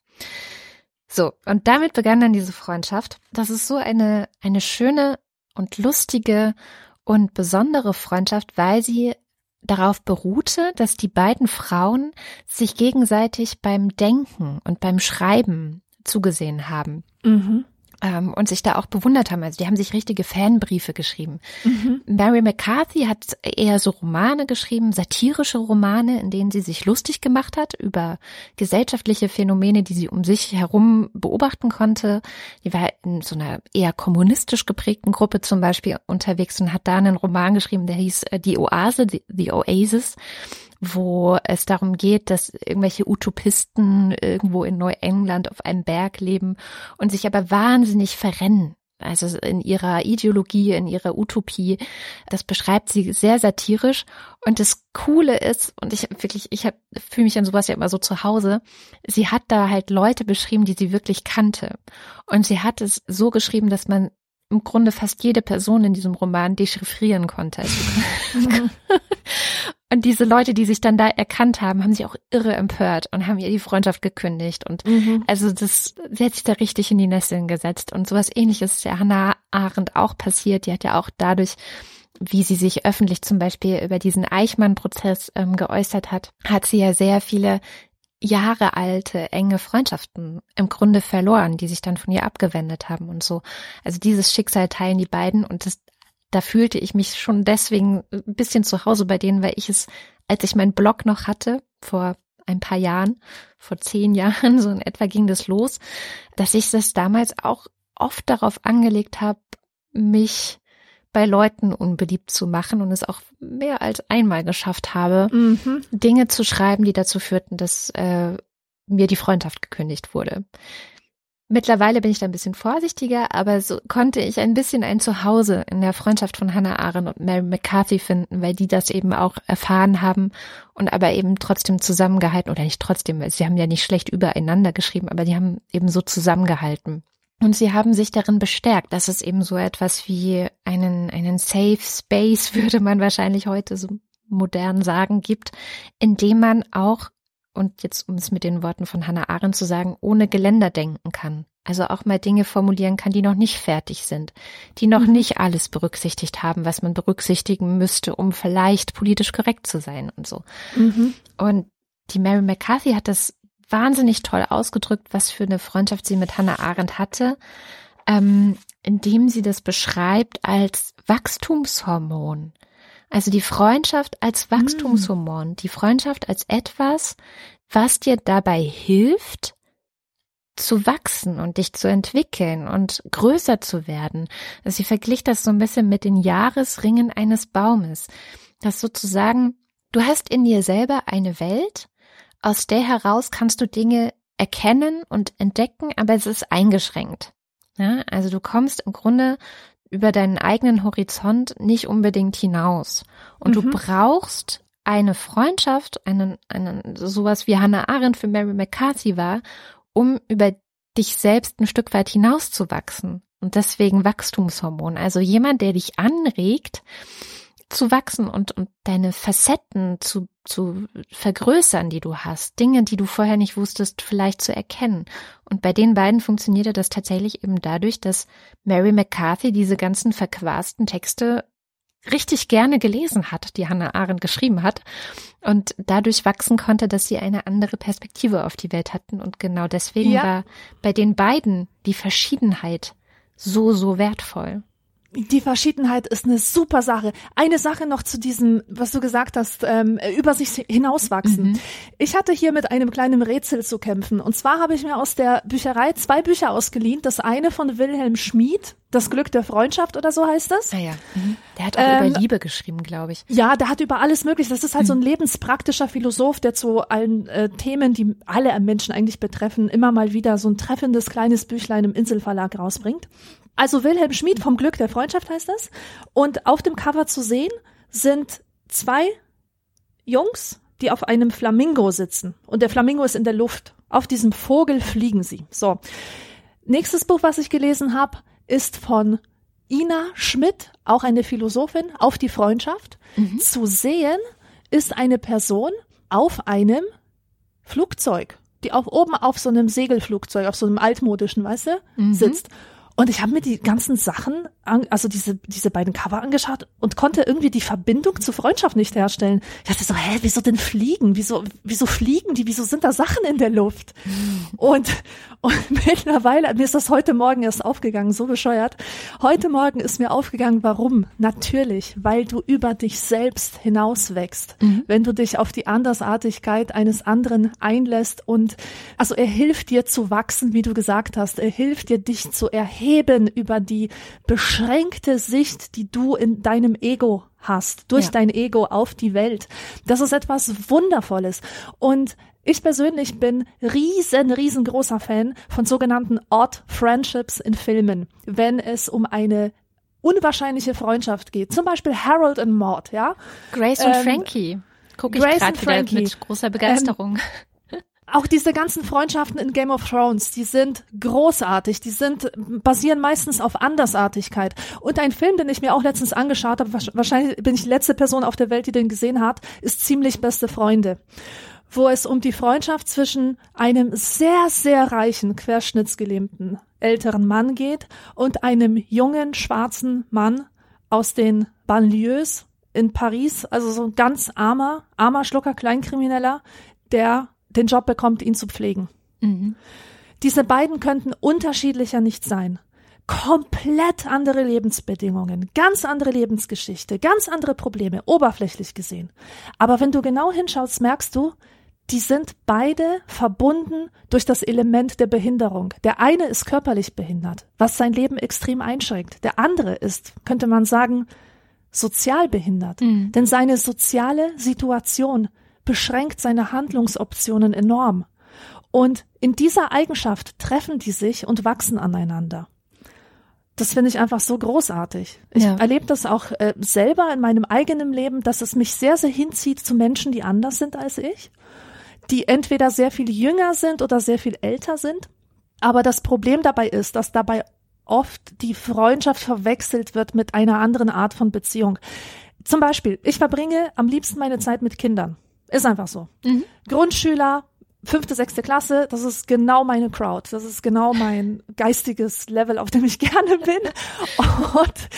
So, und damit begann dann diese Freundschaft. Das ist so eine, eine schöne und lustige und besondere Freundschaft, weil sie darauf beruhte, dass die beiden Frauen sich gegenseitig beim Denken und beim Schreiben zugesehen haben. Mhm ähm, und sich da auch bewundert haben. Also die haben sich richtige Fanbriefe geschrieben. Mhm. Mary McCarthy hat eher so Romane geschrieben, satirische Romane, in denen sie sich lustig gemacht hat über gesellschaftliche Phänomene, die sie um sich herum beobachten konnte. Die war in so einer eher kommunistisch geprägten Gruppe zum Beispiel unterwegs und hat da einen Roman geschrieben, der hieß äh, Die Oase, The, The Oasis wo es darum geht, dass irgendwelche Utopisten irgendwo in Neuengland auf einem Berg leben und sich aber wahnsinnig verrennen. Also in ihrer Ideologie, in ihrer Utopie. Das beschreibt sie sehr satirisch. Und das Coole ist, und ich wirklich, ich fühle mich an sowas ja immer so zu Hause, sie hat da halt Leute beschrieben, die sie wirklich kannte. Und sie hat es so geschrieben, dass man im Grunde fast jede Person in diesem Roman dechiffrieren konnte. Und diese Leute, die sich dann da erkannt haben, haben sich auch irre empört und haben ihr die Freundschaft gekündigt. Und mhm. also das, sie hat sich da richtig in die Nesseln gesetzt. Und sowas ähnliches ist ja Hannah Arendt auch passiert. Die hat ja auch dadurch, wie sie sich öffentlich zum Beispiel über diesen Eichmann-Prozess ähm, geäußert hat, hat sie ja sehr viele Jahre alte, enge Freundschaften im Grunde verloren, die sich dann von ihr abgewendet haben und so. Also dieses Schicksal teilen die beiden und das, da fühlte ich mich schon deswegen ein bisschen zu Hause bei denen, weil ich es, als ich meinen Blog noch hatte, vor ein paar Jahren, vor zehn Jahren, so in etwa ging das los, dass ich das damals auch oft darauf angelegt habe, mich bei Leuten unbeliebt zu machen und es auch mehr als einmal geschafft habe, mhm. Dinge zu schreiben, die dazu führten, dass äh, mir die Freundschaft gekündigt wurde. Mittlerweile bin ich da ein bisschen vorsichtiger, aber so konnte ich ein bisschen ein Zuhause in der Freundschaft von Hannah Arendt und Mary McCarthy finden, weil die das eben auch erfahren haben und aber eben trotzdem zusammengehalten oder nicht trotzdem, weil sie haben ja nicht schlecht übereinander geschrieben, aber die haben eben so zusammengehalten. Und sie haben sich darin bestärkt, dass es eben so etwas wie einen, einen Safe Space, würde man wahrscheinlich heute so modern sagen, gibt, in dem man auch, und jetzt um es mit den Worten von Hannah Arendt zu sagen, ohne Geländer denken kann. Also auch mal Dinge formulieren kann, die noch nicht fertig sind, die noch mhm. nicht alles berücksichtigt haben, was man berücksichtigen müsste, um vielleicht politisch korrekt zu sein und so. Mhm. Und die Mary McCarthy hat das wahnsinnig toll ausgedrückt, was für eine Freundschaft sie mit Hannah Arendt hatte, ähm, indem sie das beschreibt als Wachstumshormon. Also die Freundschaft als Wachstumshormon, die Freundschaft als etwas, was dir dabei hilft, zu wachsen und dich zu entwickeln und größer zu werden. Also sie verglich das so ein bisschen mit den Jahresringen eines Baumes. Das sozusagen, du hast in dir selber eine Welt, aus der heraus kannst du Dinge erkennen und entdecken, aber es ist eingeschränkt. Ja, also du kommst im Grunde über deinen eigenen Horizont nicht unbedingt hinaus. Und mhm. du brauchst eine Freundschaft, einen, einen, sowas wie Hannah Arendt für Mary McCarthy war, um über dich selbst ein Stück weit hinauszuwachsen. Und deswegen Wachstumshormon. Also jemand, der dich anregt, zu wachsen und, und deine Facetten zu, zu vergrößern, die du hast, Dinge, die du vorher nicht wusstest, vielleicht zu erkennen. Und bei den beiden funktionierte das tatsächlich eben dadurch, dass Mary McCarthy diese ganzen verquasten Texte richtig gerne gelesen hat, die Hannah Arendt geschrieben hat und dadurch wachsen konnte, dass sie eine andere Perspektive auf die Welt hatten und genau deswegen ja. war bei den beiden die Verschiedenheit so, so wertvoll die Verschiedenheit ist eine super Sache. Eine Sache noch zu diesem, was du gesagt hast, ähm, über sich hinauswachsen. Mhm. Ich hatte hier mit einem kleinen Rätsel zu kämpfen. Und zwar habe ich mir aus der Bücherei zwei Bücher ausgeliehen. Das eine von Wilhelm Schmid, Das Glück der Freundschaft oder so heißt das. Ah ja. Mhm. Der hat auch ähm, über Liebe geschrieben, glaube ich. Ja, der hat über alles möglich. Das ist halt mhm. so ein mhm. lebenspraktischer Philosoph, der zu allen äh, Themen, die alle Menschen eigentlich betreffen, immer mal wieder so ein treffendes kleines Büchlein im Inselverlag rausbringt. Also Wilhelm Schmid vom Glück der Freundschaft heißt das. Und auf dem Cover zu sehen sind zwei Jungs, die auf einem Flamingo sitzen. Und der Flamingo ist in der Luft. Auf diesem Vogel fliegen sie. So. Nächstes Buch, was ich gelesen habe, ist von Ina Schmidt, auch eine Philosophin, auf die Freundschaft. Mhm. Zu sehen ist eine Person auf einem Flugzeug, die auch oben auf so einem Segelflugzeug, auf so einem altmodischen, weißt du, mhm. sitzt. Und ich habe mir die ganzen Sachen, also diese, diese beiden Cover angeschaut und konnte irgendwie die Verbindung zur Freundschaft nicht herstellen. Ich dachte so, hä, wieso denn fliegen? Wieso, wieso fliegen die? Wieso sind da Sachen in der Luft? Und, und mittlerweile, mir ist das heute Morgen erst aufgegangen, so bescheuert. Heute Morgen ist mir aufgegangen, warum? Natürlich, weil du über dich selbst hinauswächst. Mhm. Wenn du dich auf die Andersartigkeit eines anderen einlässt und, also er hilft dir zu wachsen, wie du gesagt hast. Er hilft dir, dich zu erheben erheben über die beschränkte Sicht, die du in deinem Ego hast, durch ja. dein Ego auf die Welt. Das ist etwas Wundervolles. Und ich persönlich bin riesen, riesengroßer Fan von sogenannten Odd Friendships in Filmen, wenn es um eine unwahrscheinliche Freundschaft geht. Zum Beispiel Harold und Maud, ja. Grace und ähm, Frankie. Gucke ich gerade wieder mit großer Begeisterung. Ähm, auch diese ganzen Freundschaften in Game of Thrones, die sind großartig, die sind basieren meistens auf Andersartigkeit. Und ein Film, den ich mir auch letztens angeschaut habe, wahrscheinlich bin ich die letzte Person auf der Welt, die den gesehen hat, ist ziemlich beste Freunde, wo es um die Freundschaft zwischen einem sehr sehr reichen querschnittsgelähmten älteren Mann geht und einem jungen schwarzen Mann aus den Banlieues in Paris, also so ein ganz armer, armer Schlucker Kleinkrimineller, der den Job bekommt, ihn zu pflegen. Mhm. Diese beiden könnten unterschiedlicher nicht sein. Komplett andere Lebensbedingungen, ganz andere Lebensgeschichte, ganz andere Probleme, oberflächlich gesehen. Aber wenn du genau hinschaust, merkst du, die sind beide verbunden durch das Element der Behinderung. Der eine ist körperlich behindert, was sein Leben extrem einschränkt. Der andere ist, könnte man sagen, sozial behindert. Mhm. Denn seine soziale Situation beschränkt seine Handlungsoptionen enorm. Und in dieser Eigenschaft treffen die sich und wachsen aneinander. Das finde ich einfach so großartig. Ich ja. erlebe das auch äh, selber in meinem eigenen Leben, dass es mich sehr, sehr hinzieht zu Menschen, die anders sind als ich, die entweder sehr viel jünger sind oder sehr viel älter sind. Aber das Problem dabei ist, dass dabei oft die Freundschaft verwechselt wird mit einer anderen Art von Beziehung. Zum Beispiel, ich verbringe am liebsten meine Zeit mit Kindern. Ist einfach so. Mhm. Grundschüler, fünfte, sechste Klasse, das ist genau meine Crowd. Das ist genau mein geistiges Level, auf dem ich gerne bin. Und,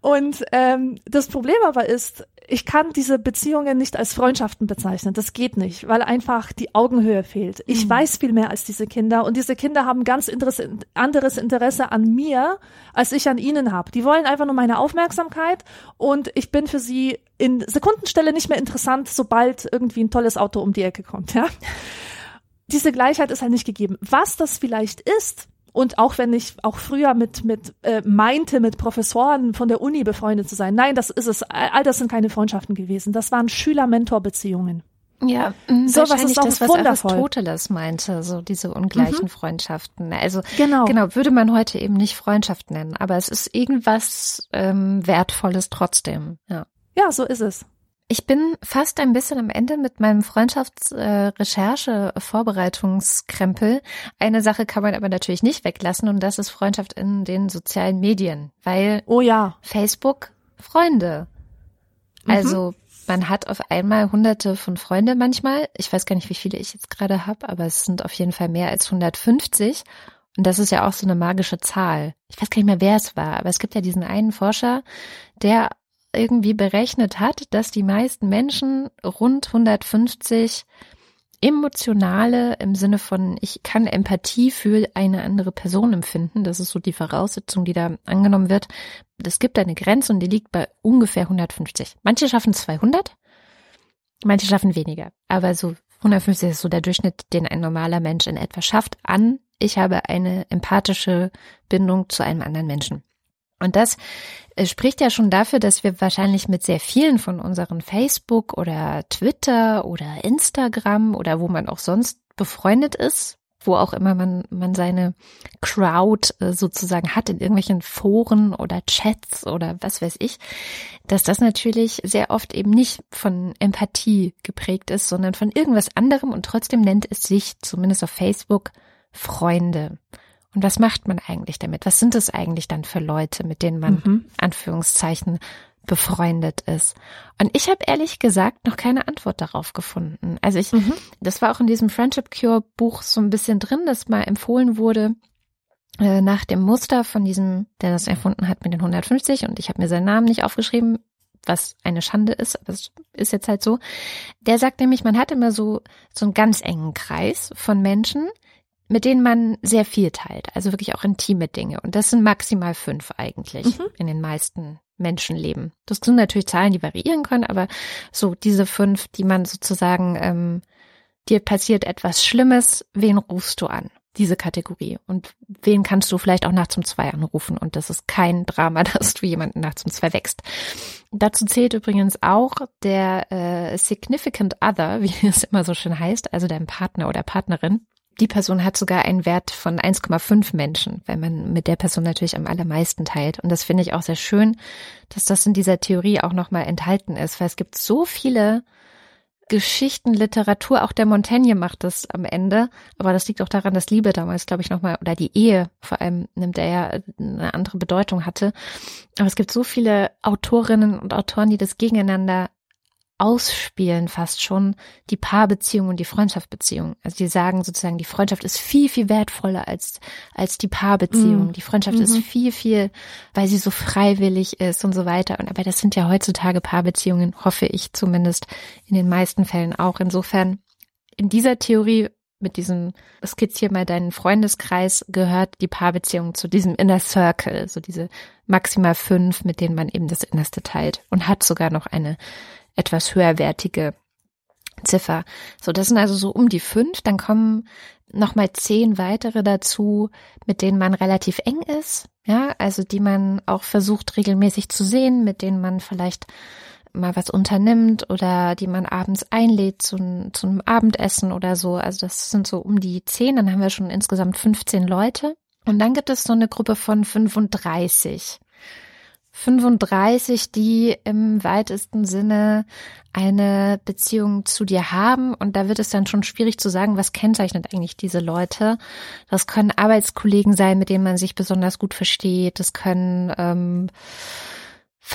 und ähm, das Problem aber ist, ich kann diese Beziehungen nicht als Freundschaften bezeichnen. Das geht nicht, weil einfach die Augenhöhe fehlt. Ich mhm. weiß viel mehr als diese Kinder und diese Kinder haben ganz Interesse, anderes Interesse an mir, als ich an ihnen habe. Die wollen einfach nur meine Aufmerksamkeit und ich bin für sie in Sekundenstelle nicht mehr interessant, sobald irgendwie ein tolles Auto um die Ecke kommt, ja. Diese Gleichheit ist halt nicht gegeben. Was das vielleicht ist, und auch wenn ich auch früher mit, mit äh, meinte, mit Professoren von der Uni befreundet zu sein, nein, das ist es. All das sind keine Freundschaften gewesen. Das waren Schüler-Mentor-Beziehungen. Ja, mm, so was ist auch das, was wundervoll. Aristoteles meinte, so diese ungleichen mhm. Freundschaften. Also genau. genau, würde man heute eben nicht Freundschaft nennen, aber es ist irgendwas ähm, Wertvolles trotzdem. Ja. ja, so ist es. Ich bin fast ein bisschen am Ende mit meinem Freundschaftsrecherche-Vorbereitungskrempel. Äh, Eine Sache kann man aber natürlich nicht weglassen und das ist Freundschaft in den sozialen Medien, weil oh ja, Facebook Freunde. Mhm. Also man hat auf einmal hunderte von Freunde manchmal. Ich weiß gar nicht, wie viele ich jetzt gerade habe, aber es sind auf jeden Fall mehr als 150. Und das ist ja auch so eine magische Zahl. Ich weiß gar nicht mehr, wer es war, aber es gibt ja diesen einen Forscher, der irgendwie berechnet hat, dass die meisten Menschen rund 150 emotionale im Sinne von ich kann Empathie für eine andere Person empfinden. Das ist so die Voraussetzung, die da angenommen wird. Es gibt eine Grenze und die liegt bei ungefähr 150. Manche schaffen 200, manche schaffen weniger. Aber so 150 ist so der Durchschnitt, den ein normaler Mensch in etwa schafft an ich habe eine empathische Bindung zu einem anderen Menschen. Und das äh, spricht ja schon dafür, dass wir wahrscheinlich mit sehr vielen von unseren Facebook oder Twitter oder Instagram oder wo man auch sonst befreundet ist, wo auch immer man, man seine Crowd äh, sozusagen hat in irgendwelchen Foren oder Chats oder was weiß ich, dass das natürlich sehr oft eben nicht von Empathie geprägt ist, sondern von irgendwas anderem und trotzdem nennt es sich, zumindest auf Facebook, Freunde. Und was macht man eigentlich damit? Was sind es eigentlich dann für Leute, mit denen man, mhm. Anführungszeichen, befreundet ist. Und ich habe ehrlich gesagt noch keine Antwort darauf gefunden. Also ich, mhm. das war auch in diesem Friendship Cure Buch so ein bisschen drin, dass mal empfohlen wurde, äh, nach dem Muster von diesem, der das erfunden hat mit den 150 und ich habe mir seinen Namen nicht aufgeschrieben, was eine Schande ist, aber es ist jetzt halt so. Der sagt nämlich, man hat immer so, so einen ganz engen Kreis von Menschen, mit denen man sehr viel teilt, also wirklich auch intime Dinge. Und das sind maximal fünf eigentlich mhm. in den meisten Menschenleben. Das sind natürlich Zahlen, die variieren können, aber so diese fünf, die man sozusagen, ähm, dir passiert etwas Schlimmes, wen rufst du an? Diese Kategorie. Und wen kannst du vielleicht auch nachts um zwei anrufen? Und das ist kein Drama, dass du jemanden nachts um zwei wächst. Dazu zählt übrigens auch der äh, Significant Other, wie es immer so schön heißt, also dein Partner oder Partnerin die Person hat sogar einen Wert von 1,5 Menschen, weil man mit der Person natürlich am allermeisten teilt. Und das finde ich auch sehr schön, dass das in dieser Theorie auch nochmal enthalten ist, weil es gibt so viele Geschichten, Literatur, auch der Montaigne macht das am Ende, aber das liegt auch daran, dass Liebe damals, glaube ich, nochmal, oder die Ehe vor allem, nimmt er ja eine andere Bedeutung hatte. Aber es gibt so viele Autorinnen und Autoren, die das gegeneinander ausspielen fast schon die Paarbeziehung und die Freundschaftsbeziehung. Also die sagen sozusagen, die Freundschaft ist viel, viel wertvoller als, als die Paarbeziehung. Mm. Die Freundschaft mm ist mhm. viel, viel, weil sie so freiwillig ist und so weiter. Und aber das sind ja heutzutage Paarbeziehungen, hoffe ich zumindest in den meisten Fällen auch. Insofern in dieser Theorie mit diesem skizzier mal deinen Freundeskreis gehört die Paarbeziehung zu diesem Inner Circle, so diese maximal fünf, mit denen man eben das Innerste teilt und hat sogar noch eine etwas höherwertige Ziffer. So, das sind also so um die fünf. Dann kommen nochmal zehn weitere dazu, mit denen man relativ eng ist. Ja, also die man auch versucht regelmäßig zu sehen, mit denen man vielleicht mal was unternimmt oder die man abends einlädt zu, zu einem Abendessen oder so. Also das sind so um die zehn. Dann haben wir schon insgesamt 15 Leute. Und dann gibt es so eine Gruppe von 35. 35, die im weitesten Sinne eine Beziehung zu dir haben. Und da wird es dann schon schwierig zu sagen, was kennzeichnet eigentlich diese Leute. Das können Arbeitskollegen sein, mit denen man sich besonders gut versteht. Das können, ähm,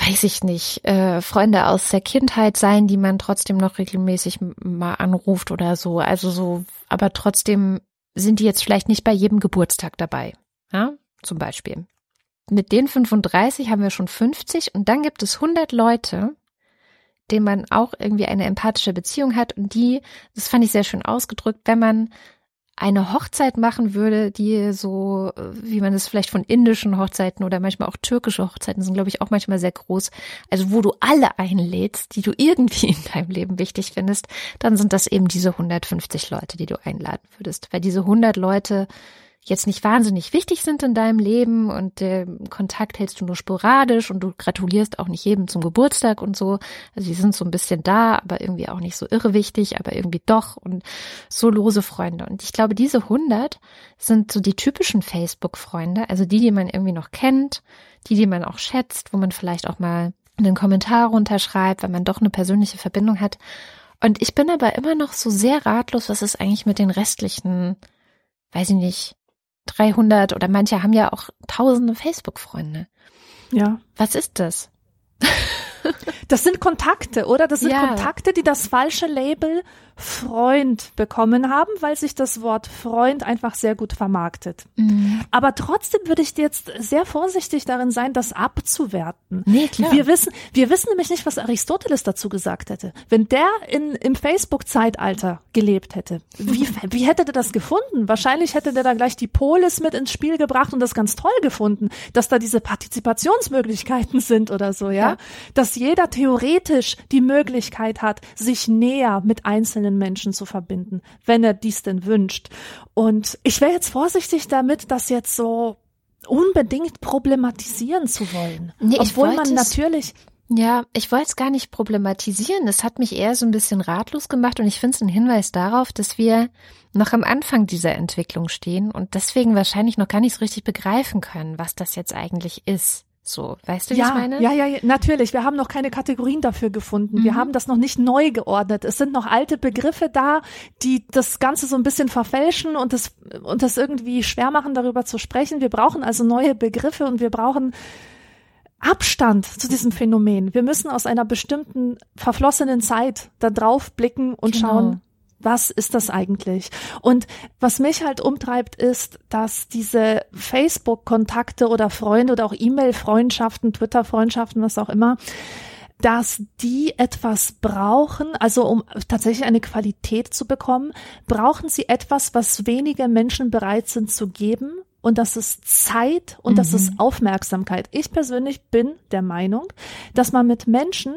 weiß ich nicht, äh, Freunde aus der Kindheit sein, die man trotzdem noch regelmäßig mal anruft oder so. Also so, aber trotzdem sind die jetzt vielleicht nicht bei jedem Geburtstag dabei. Ja, zum Beispiel mit den 35 haben wir schon 50 und dann gibt es 100 Leute, denen man auch irgendwie eine empathische Beziehung hat und die, das fand ich sehr schön ausgedrückt, wenn man eine Hochzeit machen würde, die so, wie man es vielleicht von indischen Hochzeiten oder manchmal auch türkische Hochzeiten sind, glaube ich, auch manchmal sehr groß. Also wo du alle einlädst, die du irgendwie in deinem Leben wichtig findest, dann sind das eben diese 150 Leute, die du einladen würdest. Weil diese 100 Leute jetzt nicht wahnsinnig wichtig sind in deinem Leben und der Kontakt hältst du nur sporadisch und du gratulierst auch nicht jedem zum Geburtstag und so. Also die sind so ein bisschen da, aber irgendwie auch nicht so irre wichtig, aber irgendwie doch und so lose Freunde. Und ich glaube, diese 100 sind so die typischen Facebook-Freunde, also die, die man irgendwie noch kennt, die, die man auch schätzt, wo man vielleicht auch mal einen Kommentar runterschreibt, weil man doch eine persönliche Verbindung hat. Und ich bin aber immer noch so sehr ratlos, was ist eigentlich mit den restlichen, weiß ich nicht, 300 oder manche haben ja auch tausende Facebook-Freunde. Ja. Was ist das? Das sind Kontakte, oder? Das sind ja. Kontakte, die das falsche Label Freund bekommen haben, weil sich das Wort Freund einfach sehr gut vermarktet. Mhm. Aber trotzdem würde ich jetzt sehr vorsichtig darin sein, das abzuwerten. Nee, klar. Wir wissen, wir wissen nämlich nicht, was Aristoteles dazu gesagt hätte. Wenn der in, im Facebook-Zeitalter gelebt hätte, wie, wie hätte der das gefunden? Wahrscheinlich hätte der da gleich die Polis mit ins Spiel gebracht und das ganz toll gefunden, dass da diese Partizipationsmöglichkeiten sind oder so, ja? ja. Dass jeder theoretisch die Möglichkeit hat, sich näher mit einzelnen Menschen zu verbinden, wenn er dies denn wünscht. Und ich wäre jetzt vorsichtig damit, das jetzt so unbedingt problematisieren zu wollen. Nee, Obwohl man natürlich ja, ich wollte es gar nicht problematisieren. Es hat mich eher so ein bisschen ratlos gemacht und ich finde es ein Hinweis darauf, dass wir noch am Anfang dieser Entwicklung stehen und deswegen wahrscheinlich noch gar nicht so richtig begreifen können, was das jetzt eigentlich ist. So, weißt du, ja, wie ich meine? Ja, ja, natürlich. Wir haben noch keine Kategorien dafür gefunden. Mhm. Wir haben das noch nicht neu geordnet. Es sind noch alte Begriffe da, die das Ganze so ein bisschen verfälschen und das, und das irgendwie schwer machen, darüber zu sprechen. Wir brauchen also neue Begriffe und wir brauchen Abstand zu diesem Phänomen. Wir müssen aus einer bestimmten verflossenen Zeit da drauf blicken und genau. schauen, was ist das eigentlich? Und was mich halt umtreibt, ist, dass diese Facebook-Kontakte oder Freunde oder auch E-Mail-Freundschaften, Twitter-Freundschaften, was auch immer, dass die etwas brauchen, also um tatsächlich eine Qualität zu bekommen, brauchen sie etwas, was wenige Menschen bereit sind zu geben. Und das ist Zeit und mhm. das ist Aufmerksamkeit. Ich persönlich bin der Meinung, dass man mit Menschen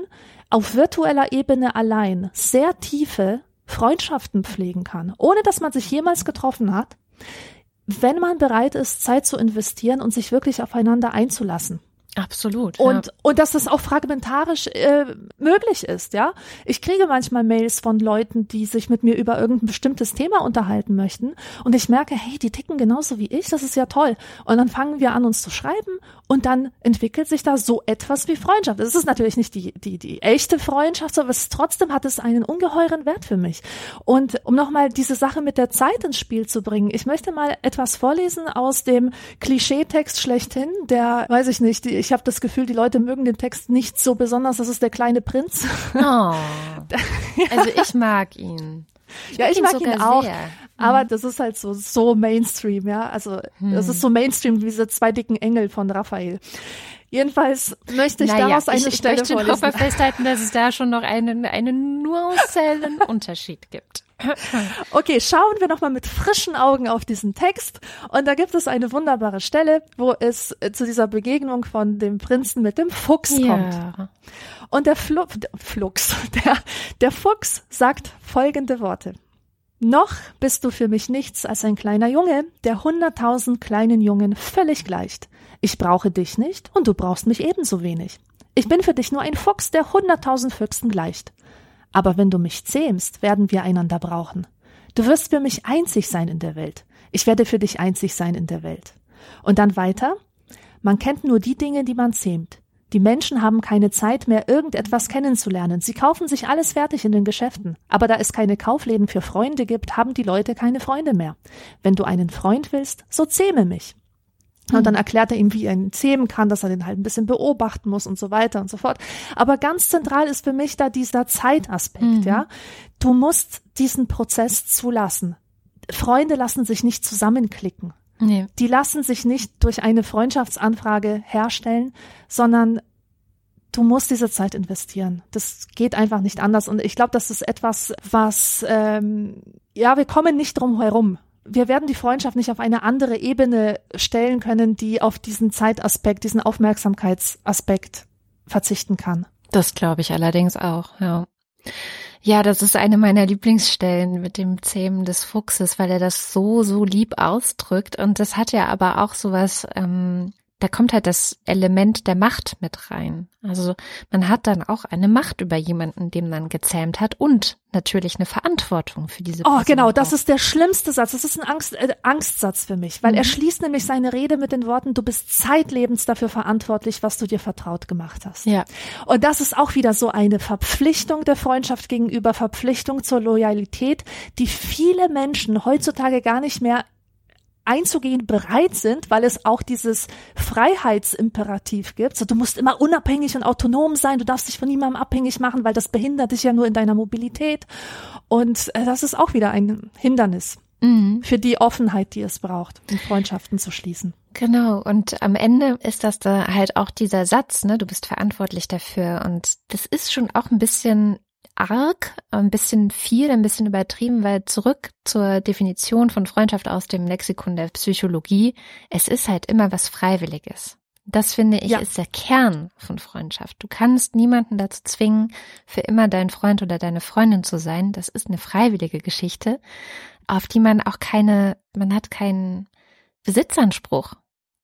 auf virtueller Ebene allein sehr tiefe Freundschaften pflegen kann, ohne dass man sich jemals getroffen hat, wenn man bereit ist, Zeit zu investieren und sich wirklich aufeinander einzulassen. Absolut. Und, ja. und dass das auch fragmentarisch äh, möglich ist, ja. Ich kriege manchmal Mails von Leuten, die sich mit mir über irgendein bestimmtes Thema unterhalten möchten. Und ich merke, hey, die ticken genauso wie ich, das ist ja toll. Und dann fangen wir an, uns zu schreiben und dann entwickelt sich da so etwas wie Freundschaft. Es ist natürlich nicht die, die, die echte Freundschaft, aber es, trotzdem hat es einen ungeheuren Wert für mich. Und um nochmal diese Sache mit der Zeit ins Spiel zu bringen, ich möchte mal etwas vorlesen aus dem Klischeetext schlechthin, der, weiß ich nicht, die, ich habe das Gefühl, die Leute mögen den Text nicht so besonders. Das ist der kleine Prinz. Oh, also ich mag ihn. Ich ja, ich mag ihn, auch. Sehr. Aber mhm. das ist halt so, so Mainstream, ja. Also, hm. das ist so Mainstream wie diese zwei dicken Engel von Raphael. Jedenfalls möchte ich naja, daraus eine ich, Stelle ich möchte noch festhalten, dass es da schon noch einen, einen nuancellen Unterschied gibt. Okay, schauen wir nochmal mit frischen Augen auf diesen Text. Und da gibt es eine wunderbare Stelle, wo es äh, zu dieser Begegnung von dem Prinzen mit dem Fuchs ja. kommt. Und der Flu Flux, der, der Fuchs sagt folgende Worte. Noch bist du für mich nichts als ein kleiner Junge, der hunderttausend kleinen Jungen völlig gleicht. Ich brauche dich nicht und du brauchst mich ebenso wenig. Ich bin für dich nur ein Fuchs, der hunderttausend Füchsen gleicht. Aber wenn du mich zähmst, werden wir einander brauchen. Du wirst für mich einzig sein in der Welt. Ich werde für dich einzig sein in der Welt. Und dann weiter. Man kennt nur die Dinge, die man zähmt. Die Menschen haben keine Zeit mehr, irgendetwas kennenzulernen. Sie kaufen sich alles fertig in den Geschäften. Aber da es keine Kaufläden für Freunde gibt, haben die Leute keine Freunde mehr. Wenn du einen Freund willst, so zähme mich. Und dann erklärt er ihm, wie er ihn zähmen kann, dass er den halt ein bisschen beobachten muss und so weiter und so fort. Aber ganz zentral ist für mich da dieser Zeitaspekt, mhm. ja. Du musst diesen Prozess zulassen. Freunde lassen sich nicht zusammenklicken. Nee. Die lassen sich nicht durch eine Freundschaftsanfrage herstellen, sondern du musst diese Zeit investieren. Das geht einfach nicht anders. Und ich glaube, das ist etwas, was ähm, ja, wir kommen nicht drum herum wir werden die Freundschaft nicht auf eine andere Ebene stellen können, die auf diesen Zeitaspekt, diesen Aufmerksamkeitsaspekt verzichten kann. Das glaube ich allerdings auch, ja. Ja, das ist eine meiner Lieblingsstellen mit dem Zähmen des Fuchses, weil er das so, so lieb ausdrückt. Und das hat ja aber auch sowas, ähm, da kommt halt das Element der Macht mit rein. Also man hat dann auch eine Macht über jemanden, dem man gezähmt hat und natürlich eine Verantwortung für diese oh, Person. Oh, genau, das ist der schlimmste Satz. Das ist ein Angst, äh, Angstsatz für mich, weil mhm. er schließt nämlich seine Rede mit den Worten, du bist zeitlebens dafür verantwortlich, was du dir vertraut gemacht hast. Ja. Und das ist auch wieder so eine Verpflichtung der Freundschaft gegenüber, Verpflichtung zur Loyalität, die viele Menschen heutzutage gar nicht mehr einzugehen bereit sind, weil es auch dieses Freiheitsimperativ gibt. So, du musst immer unabhängig und autonom sein, du darfst dich von niemandem abhängig machen, weil das behindert dich ja nur in deiner Mobilität. Und äh, das ist auch wieder ein Hindernis mhm. für die Offenheit, die es braucht, um Freundschaften zu schließen. Genau, und am Ende ist das da halt auch dieser Satz, ne, du bist verantwortlich dafür. Und das ist schon auch ein bisschen arg, ein bisschen viel, ein bisschen übertrieben, weil zurück zur Definition von Freundschaft aus dem Lexikon der Psychologie, es ist halt immer was Freiwilliges. Das finde ich ja. ist der Kern von Freundschaft. Du kannst niemanden dazu zwingen, für immer dein Freund oder deine Freundin zu sein. Das ist eine freiwillige Geschichte, auf die man auch keine, man hat keinen Besitzanspruch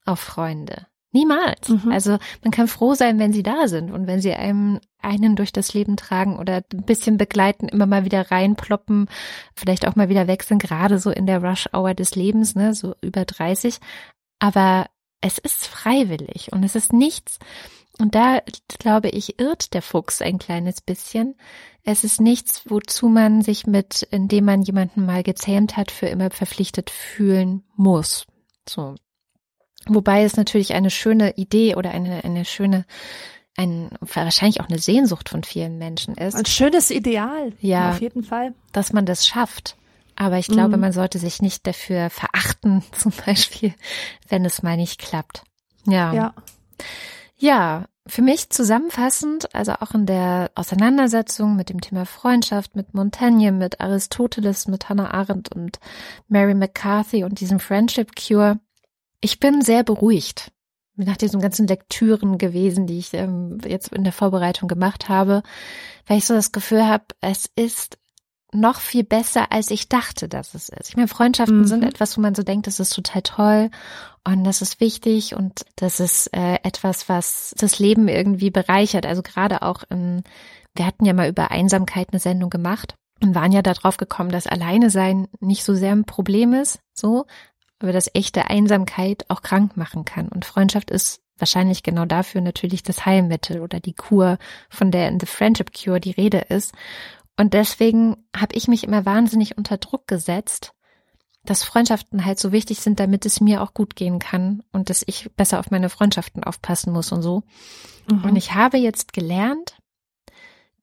auf Freunde. Niemals. Mhm. Also man kann froh sein, wenn sie da sind und wenn sie einem einen durch das Leben tragen oder ein bisschen begleiten, immer mal wieder reinploppen, vielleicht auch mal wieder wechseln, gerade so in der Rush-Hour des Lebens, ne, so über 30. Aber es ist freiwillig und es ist nichts, und da, glaube ich, irrt der Fuchs ein kleines bisschen. Es ist nichts, wozu man sich mit, indem man jemanden mal gezähmt hat, für immer verpflichtet fühlen muss. So. Wobei es natürlich eine schöne Idee oder eine, eine schöne, ein, wahrscheinlich auch eine Sehnsucht von vielen Menschen ist. Ein schönes Ideal. Ja. Auf jeden Fall. Dass man das schafft. Aber ich glaube, mhm. man sollte sich nicht dafür verachten, zum Beispiel, wenn es mal nicht klappt. Ja. Ja. Ja, für mich zusammenfassend, also auch in der Auseinandersetzung mit dem Thema Freundschaft, mit Montaigne, mit Aristoteles, mit Hannah Arendt und Mary McCarthy und diesem Friendship Cure, ich bin sehr beruhigt nach diesen ganzen Lektüren gewesen, die ich ähm, jetzt in der Vorbereitung gemacht habe, weil ich so das Gefühl habe, es ist noch viel besser, als ich dachte, dass es ist. Ich meine, Freundschaften mhm. sind etwas, wo man so denkt, das ist total toll und das ist wichtig und das ist äh, etwas, was das Leben irgendwie bereichert. Also gerade auch in, wir hatten ja mal über Einsamkeit eine Sendung gemacht und waren ja darauf gekommen, dass Alleine sein nicht so sehr ein Problem ist, so, aber dass echte Einsamkeit auch krank machen kann. Und Freundschaft ist wahrscheinlich genau dafür natürlich das Heilmittel oder die Kur, von der in The Friendship Cure die Rede ist. Und deswegen habe ich mich immer wahnsinnig unter Druck gesetzt, dass Freundschaften halt so wichtig sind, damit es mir auch gut gehen kann und dass ich besser auf meine Freundschaften aufpassen muss und so. Mhm. Und ich habe jetzt gelernt,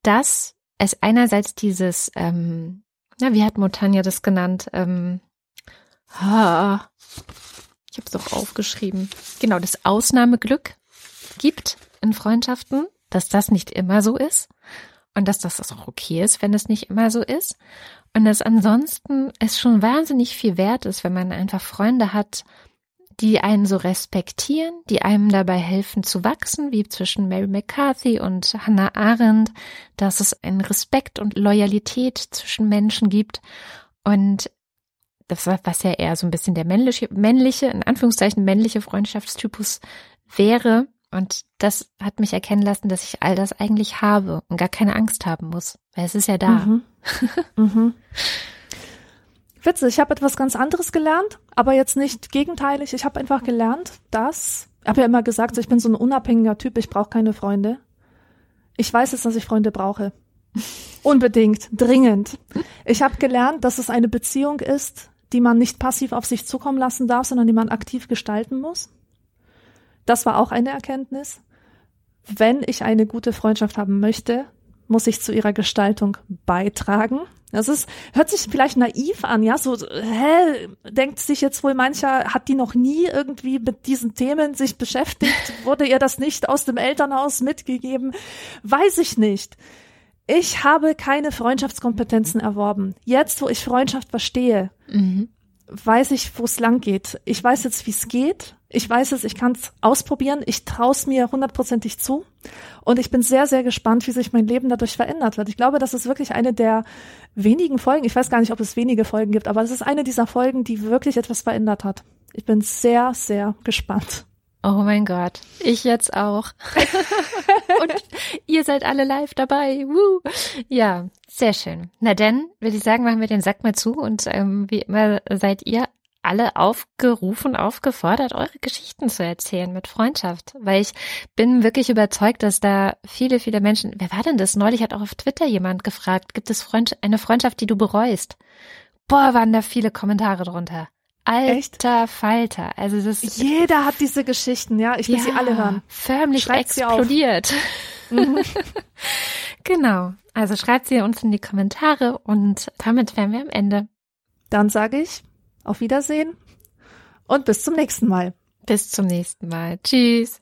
dass es einerseits dieses, ähm, na, wie hat Montagna das genannt, ähm, Ha. Ich habe es doch aufgeschrieben. Genau, das Ausnahmeglück gibt in Freundschaften, dass das nicht immer so ist und dass das auch okay ist, wenn es nicht immer so ist und dass ansonsten es schon wahnsinnig viel wert ist, wenn man einfach Freunde hat, die einen so respektieren, die einem dabei helfen zu wachsen, wie zwischen Mary McCarthy und Hannah Arendt, dass es einen Respekt und Loyalität zwischen Menschen gibt und das war, was ja eher so ein bisschen der männliche, männliche, in Anführungszeichen männliche Freundschaftstypus wäre. Und das hat mich erkennen lassen, dass ich all das eigentlich habe und gar keine Angst haben muss, weil es ist ja da. Mhm. mhm. Witzig, ich habe etwas ganz anderes gelernt, aber jetzt nicht gegenteilig. Ich habe einfach gelernt, dass habe ja immer gesagt, ich bin so ein unabhängiger Typ, ich brauche keine Freunde. Ich weiß jetzt, dass ich Freunde brauche. Unbedingt, dringend. Ich habe gelernt, dass es eine Beziehung ist, die man nicht passiv auf sich zukommen lassen darf, sondern die man aktiv gestalten muss. Das war auch eine Erkenntnis. Wenn ich eine gute Freundschaft haben möchte, muss ich zu ihrer Gestaltung beitragen. Das ist, hört sich vielleicht naiv an, ja, so, hä, denkt sich jetzt wohl mancher, hat die noch nie irgendwie mit diesen Themen sich beschäftigt? Wurde ihr das nicht aus dem Elternhaus mitgegeben? Weiß ich nicht. Ich habe keine Freundschaftskompetenzen erworben. Jetzt, wo ich Freundschaft verstehe, mhm. weiß ich, wo es lang geht. Ich weiß jetzt, wie es geht. Ich weiß es, ich kann es ausprobieren. Ich traue es mir hundertprozentig zu. Und ich bin sehr, sehr gespannt, wie sich mein Leben dadurch verändert wird. Ich glaube, das ist wirklich eine der wenigen Folgen. Ich weiß gar nicht, ob es wenige Folgen gibt, aber es ist eine dieser Folgen, die wirklich etwas verändert hat. Ich bin sehr, sehr gespannt. Oh mein Gott, ich jetzt auch. Und ihr seid alle live dabei. Woo. Ja, sehr schön. Na denn, würde ich sagen, machen wir den Sack mal zu und ähm, wie immer seid ihr alle aufgerufen, aufgefordert, eure Geschichten zu erzählen mit Freundschaft. Weil ich bin wirklich überzeugt, dass da viele, viele Menschen, wer war denn das? Neulich hat auch auf Twitter jemand gefragt, gibt es Freund eine Freundschaft, die du bereust? Boah, waren da viele Kommentare drunter. Alter Echt? Falter. Also das Jeder hat diese Geschichten, ja. Ich will ja, sie alle hören. Förmlich schreibt explodiert. Mhm. genau. Also schreibt sie uns in die Kommentare und damit wären wir am Ende. Dann sage ich auf Wiedersehen und bis zum nächsten Mal. Bis zum nächsten Mal. Tschüss.